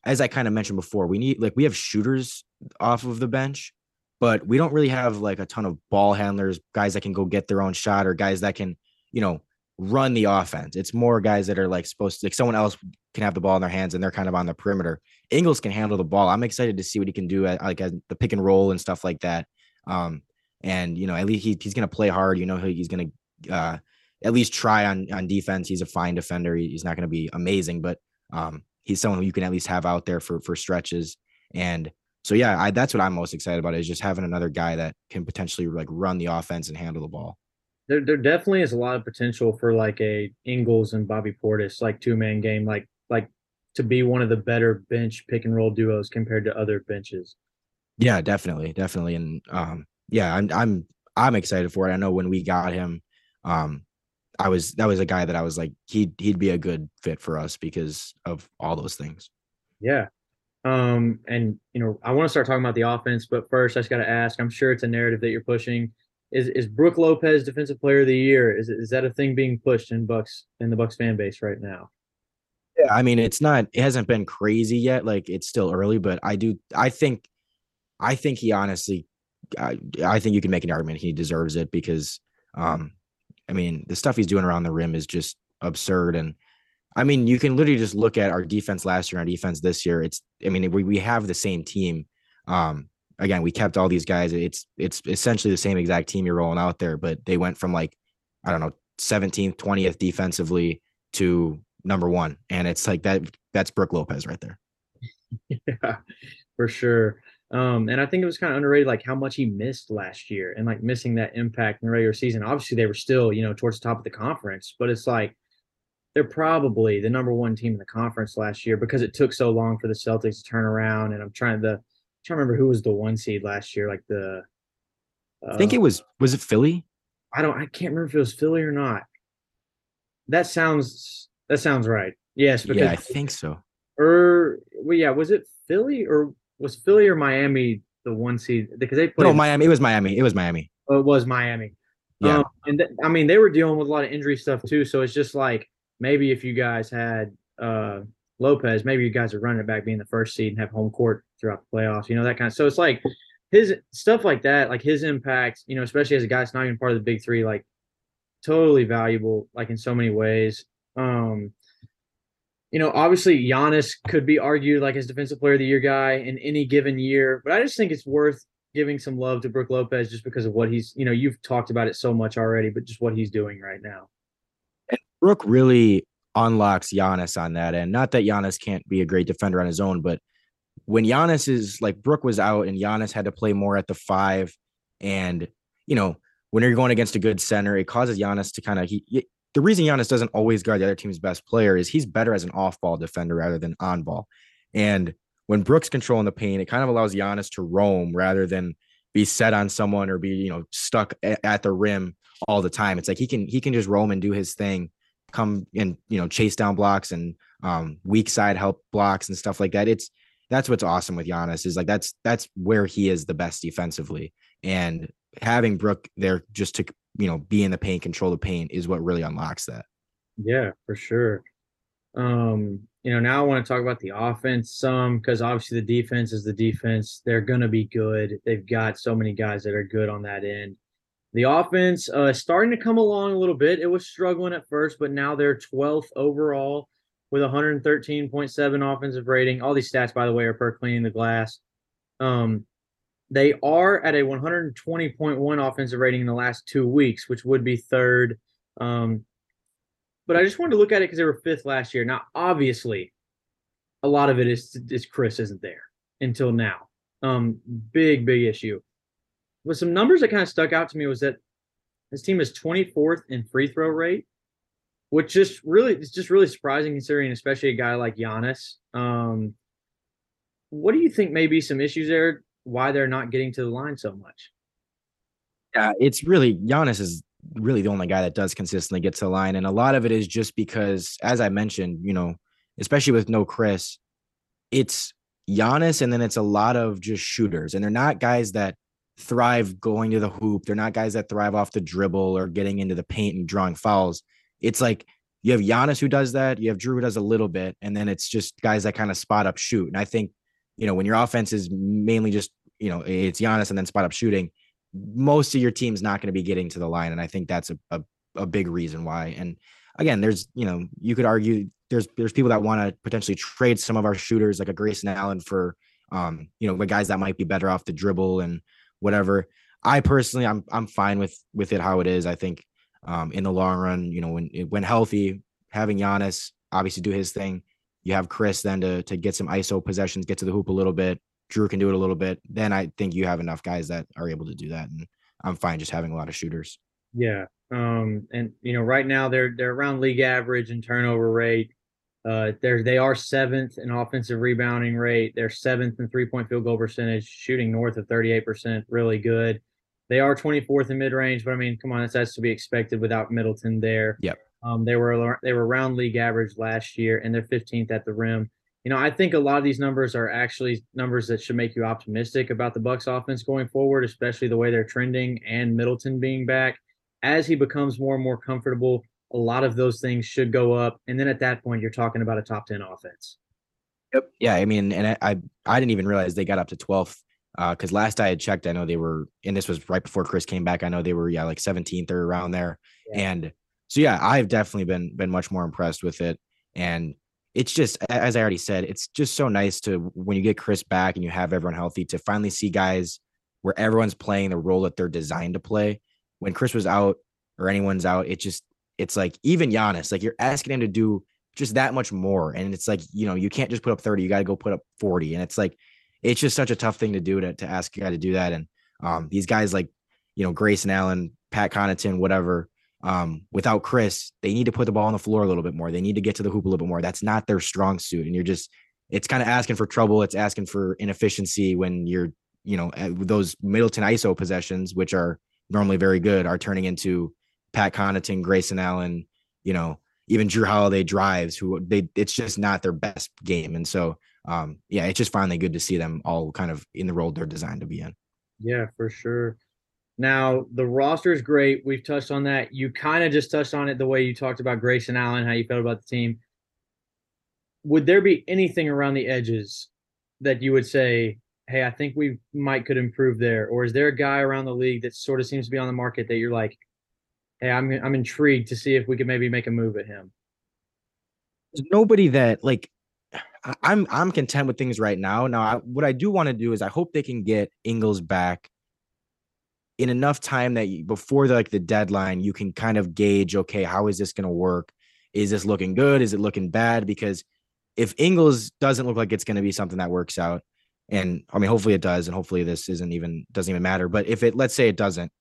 C: as i kind of mentioned before we need like we have shooters off of the bench but we don't really have like a ton of ball handlers guys that can go get their own shot or guys that can you know run the offense. It's more guys that are like supposed to like someone else can have the ball in their hands and they're kind of on the perimeter. Ingles can handle the ball. I'm excited to see what he can do at like at the pick and roll and stuff like that. Um, and you know, at least he, he's going to play hard. You know, he's going to uh, at least try on on defense. He's a fine defender. He's not going to be amazing, but um, he's someone who you can at least have out there for for stretches. And so, yeah, I, that's what I'm most excited about is just having another guy that can potentially like run the offense and handle the ball
A: there, there definitely is a lot of potential for like a Ingles and Bobby Portis like two man game, like like to be one of the better bench pick and roll duos compared to other benches.
C: Yeah, definitely, definitely, and um, yeah, I'm I'm I'm excited for it. I know when we got him, um, I was that was a guy that I was like he'd he'd be a good fit for us because of all those things.
A: Yeah. Um, and you know, I want to start talking about the offense, but first I just got to ask. I'm sure it's a narrative that you're pushing. Is is Brook Lopez Defensive Player of the Year? Is is that a thing being pushed in Bucks in the Bucks fan base right now?
C: Yeah, I mean, it's not. It hasn't been crazy yet. Like it's still early, but I do. I think. I think he honestly. I, I think you can make an argument he deserves it because, um, I mean, the stuff he's doing around the rim is just absurd. And I mean, you can literally just look at our defense last year, our defense this year. It's, I mean, we, we have the same team. Um, again, we kept all these guys. It's, it's essentially the same exact team you're rolling out there, but they went from like, I don't know, 17th, 20th defensively to number one. And it's like that, that's Brook Lopez right there.
A: Yeah, for sure. Um, and I think it was kind of underrated, like how much he missed last year and like missing that impact in the regular season. Obviously, they were still, you know, towards the top of the conference, but it's like they're probably the number one team in the conference last year because it took so long for the Celtics to turn around. And I'm trying to, trying to remember who was the one seed last year, like the.
C: Uh, I think it was was it Philly?
A: I don't. I can't remember if it was Philly or not. That sounds. That sounds right. Yes,
C: because yeah, I think so.
A: Or well, yeah, was it Philly or was Philly or Miami the one seed because they played.
C: No, Miami. It was Miami. It was Miami.
A: Oh, it was Miami. Yeah, um, and th- I mean they were dealing with a lot of injury stuff too. So it's just like maybe if you guys had uh Lopez, maybe you guys are running it back being the first seed and have home court throughout the playoffs. You know that kind of. So it's like his stuff like that, like his impact. You know, especially as a guy that's not even part of the big three, like totally valuable, like in so many ways. Um, you know, obviously Giannis could be argued like as defensive player of the year guy in any given year, but I just think it's worth giving some love to Brook Lopez just because of what he's, you know, you've talked about it so much already, but just what he's doing right now.
C: And Brook really unlocks Giannis on that end. Not that Giannis can't be a great defender on his own, but when Giannis is like Brook was out and Giannis had to play more at the five, and you know, when you're going against a good center, it causes Giannis to kind of he the reason Giannis doesn't always guard the other team's best player is he's better as an off-ball defender rather than on-ball. And when Brooks controlling the paint, it kind of allows Giannis to roam rather than be set on someone or be you know stuck at the rim all the time. It's like he can he can just roam and do his thing, come and you know chase down blocks and um, weak side help blocks and stuff like that. It's that's what's awesome with Giannis is like that's that's where he is the best defensively. And having Brook there just to you know be in the paint, control the paint is what really unlocks that.
A: Yeah, for sure. Um, you know, now I want to talk about the offense some because obviously the defense is the defense. They're gonna be good. They've got so many guys that are good on that end. The offense uh starting to come along a little bit. It was struggling at first, but now they're 12th overall with 113.7 offensive rating. All these stats, by the way, are per cleaning the glass. Um, they are at a 120.1 offensive rating in the last two weeks, which would be third. Um, but I just wanted to look at it because they were fifth last year. Now, obviously, a lot of it is is Khris isn't there until now. Um, big big issue. With some numbers that kind of stuck out to me was that this team is 24th in free throw rate, which just really it's just really surprising considering, especially a guy like Giannis. Um, what do you think may be some issues there? why they're not getting to the line so much.
C: Yeah, it's really Giannis is really the only guy that does consistently get to the line. And a lot of it is just because, as I mentioned, you know, especially with no Khris, it's Giannis and then it's a lot of just shooters. And they're not guys that thrive going to the hoop. They're not guys that thrive off the dribble or getting into the paint and drawing fouls. It's like you have Giannis who does that, you have Jrue who does a little bit, and then it's just guys that kind of spot up shoot. And I think, you know, when your offense is mainly just you know, it's Giannis and then spot up shooting, most of your team's not going to be getting to the line. And I think that's a, a, a big reason why. And again, there's, you know, you could argue there's, there's people that want to potentially trade some of our shooters like a Grayson Allen for, um, you know, the guys that might be better off the dribble and whatever. I personally, I'm, I'm fine with, with it how it is. I think, um, in the long run, you know, when, when healthy, having Giannis obviously do his thing, you have Khris then to, to get some ISO possessions, get to the hoop a little bit, Jrue can do it a little bit, then I think you have enough guys that are able to do that. And I'm fine just having a lot of shooters.
A: Yeah. Um, and you know, right now they're they're around league average in turnover rate. Uh, they're they are seventh in offensive rebounding rate. They're seventh in three point field goal percentage, shooting north of thirty eight percent. Really good. They are twenty fourth in mid range, but I mean, come on, that's, that's to be expected without Middleton there.
C: Yep.
A: Um, they were they were around league average last year, and they're fifteenth at the rim. You know, I think a lot of these numbers are actually numbers that should make you optimistic about the Bucks offense going forward, especially the way they're trending and Middleton being back. As he becomes more and more comfortable, a lot of those things should go up. And then at that point, you're talking about a top 10 offense.
C: Yep. Yeah. I mean, and I, I, I didn't even realize they got up to 12th because uh, last I had checked, I know they were, and this was right before Khris came back. I know they were, yeah, like 17th or around there. Yeah. And so, yeah, I've definitely been, been much more impressed with it. And it's just, as I already said, it's just so nice to, when you get Khris back and you have everyone healthy, to finally see guys where everyone's playing the role that they're designed to play. When Khris was out or anyone's out, it just, it's like even Giannis, like you're asking him to do just that much more. And it's like, you know, you can't just put up 30, you got to go put up 40. And it's like, it's just such a tough thing to do to, to ask a guy to do that. And um, these guys like, you know, Grayson Allen, Pat Connaughton, whatever, um, without Khris, they need to put the ball on the floor a little bit more. They need to get to the hoop a little bit more. That's not their strong suit. And you're just, it's kind of asking for trouble. It's asking for inefficiency when you're, you know, those Middleton ISO possessions, which are normally very good, are turning into Pat Connaughton, Grayson Allen, you know, even Jrue Holiday drives who they it's just not their best game. And so um yeah, it's just finally good to see them all kind of in the role they're designed to be in.
A: Yeah, for sure. Now the roster is great. We've touched on that. You kind of just touched on it the way you talked about Grayson Allen, how you felt about the team. Would there be anything around the edges that you would say, hey, I think we might could improve there? Or is there a guy around the league that sort of seems to be on the market that you're like, hey, I'm I'm intrigued to see if we could maybe make a move at him.
C: There's nobody that like I'm I'm content with things right now. Now, I, what I do want to do is I hope they can get Ingles back in enough time that you, before the, like the deadline, you can kind of gauge, okay, how is this going to work? Is this looking good? Is it looking bad? Because if Ingles doesn't look like it's going to be something that works out, and I mean, hopefully it does, and hopefully this isn't even doesn't even matter. But if it, let's say it doesn't,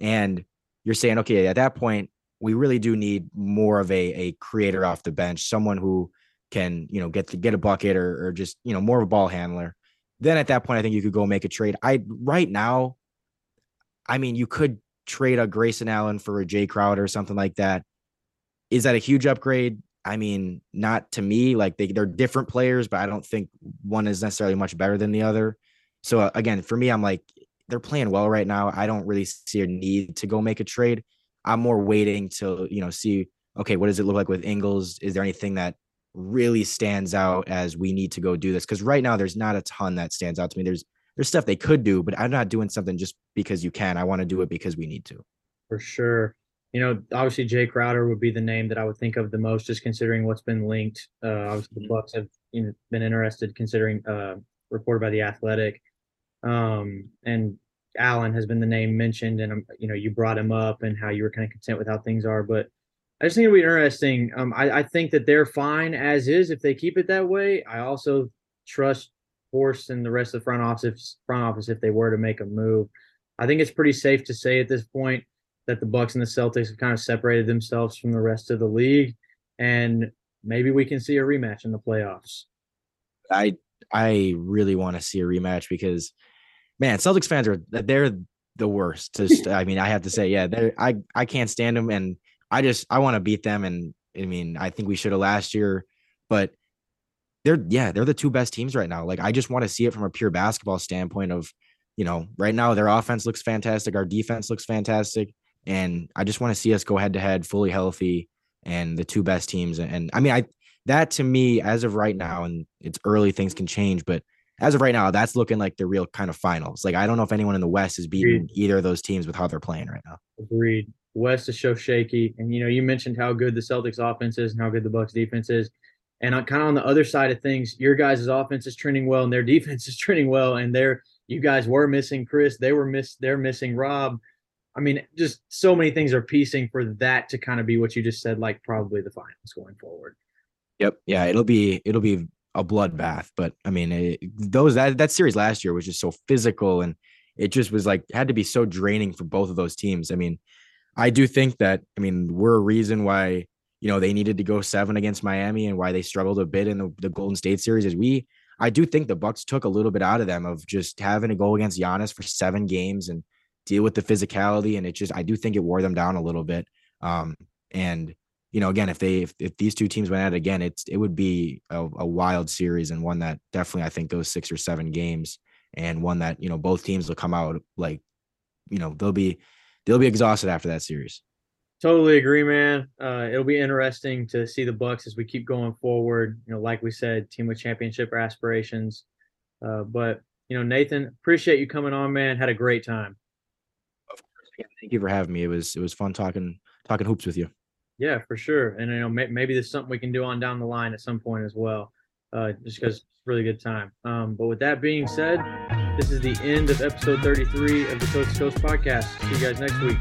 C: and you're saying, okay, at that point, we really do need more of a, a creator off the bench, someone who can, you know, get to get a bucket or, or just, you know, more of a ball handler. Then at that point, I think you could go make a trade. I right now, I mean, you could trade a Grayson Allen for a Jae Crowder or something like that. Is that a huge upgrade? I mean, not to me. Like they, they're different players, but I don't think one is necessarily much better than the other. So uh, again, for me, I'm like, they're playing well right now. I don't really see a need to go make a trade. I'm more waiting to, you know, see, okay, what does it look like with Ingles? Is there anything that really stands out as we need to go do this? Because right now there's not a ton that stands out to me. There's there's stuff they could do, but I'm not doing something just because you can. I want to do it because we need to.
A: For sure. You know, obviously Jae Crowder would be the name that I would think of the most, just considering what's been linked. Uh, obviously, the Bucks have been interested, considering uh, reported by the Athletic. Um, and Allen has been the name mentioned, and um, you know you brought him up and how you were kind of content with how things are. But I just think it'll be interesting. Um, I, I think that they're fine as is if they keep it that way. I also trust Horst and the rest of the front office front office if they were to make a move. I think it's pretty safe to say at this point that the Bucks and the Celtics have kind of separated themselves from the rest of the league, and maybe we can see a rematch in the playoffs.
C: I I really want to see a rematch because man, Celtics fans are they're the worst. Just I mean, I have to say, yeah, I I can't stand them, and I just I want to beat them. And I mean, I think we should have last year, but they're yeah, they're the two best teams right now. Like I just want to see it from a pure basketball standpoint of, you know, right now their offense looks fantastic, our defense looks fantastic, and I just want to see us go head to head, fully healthy, and the two best teams. And I mean, I that to me as of right now, and it's early, things can change, but as of right now, that's looking like the real kind of finals. Like I don't know if anyone in the West is beating Agreed. either of those teams with how they're playing right now.
A: Agreed. West is so shaky, and you know you mentioned how good the Celtics offense is and how good the Bucks defense is, and uh, kind of on the other side of things, your guys' offense is trending well and their defense is trending well, and they're you guys were missing Khris, they were miss they're missing Rob. I mean, just so many things are piecing for that to kind of be what you just said, like probably the finals going forward.
C: Yep. Yeah, it'll be it'll be a bloodbath. But I mean, it, those that that series last year was just so physical, and it just was like had to be so draining for both of those teams. I mean, I do think that I mean we're a reason why you know, they needed to go seven against Miami and why they struggled a bit in the, the Golden State series is we I do think the Bucks took a little bit out of them of just having to go against Giannis for seven games and deal with the physicality. And it just I do think it wore them down a little bit. Um, and you know, again, if they if, if these two teams went at it again, it's it would be a, a wild series and one that definitely I think goes six or seven games and one that you know both teams will come out like you know they'll be they'll be exhausted after that series.
A: Totally agree, man. Uh, it'll be interesting to see the Bucks as we keep going forward. You know, like we said, team with championship aspirations. Uh, but you know, Nathan, appreciate you coming on, man. Had a great time.
C: Of course, thank you for having me. It was it was fun talking talking hoops with you.
A: Yeah, for sure. And you know, may, maybe there's something we can do on down the line at some point as well. Uh, just because it's really good time. Um, but with that being said, this is the end of episode 33 of the Coast to Coast podcast. See you guys next week.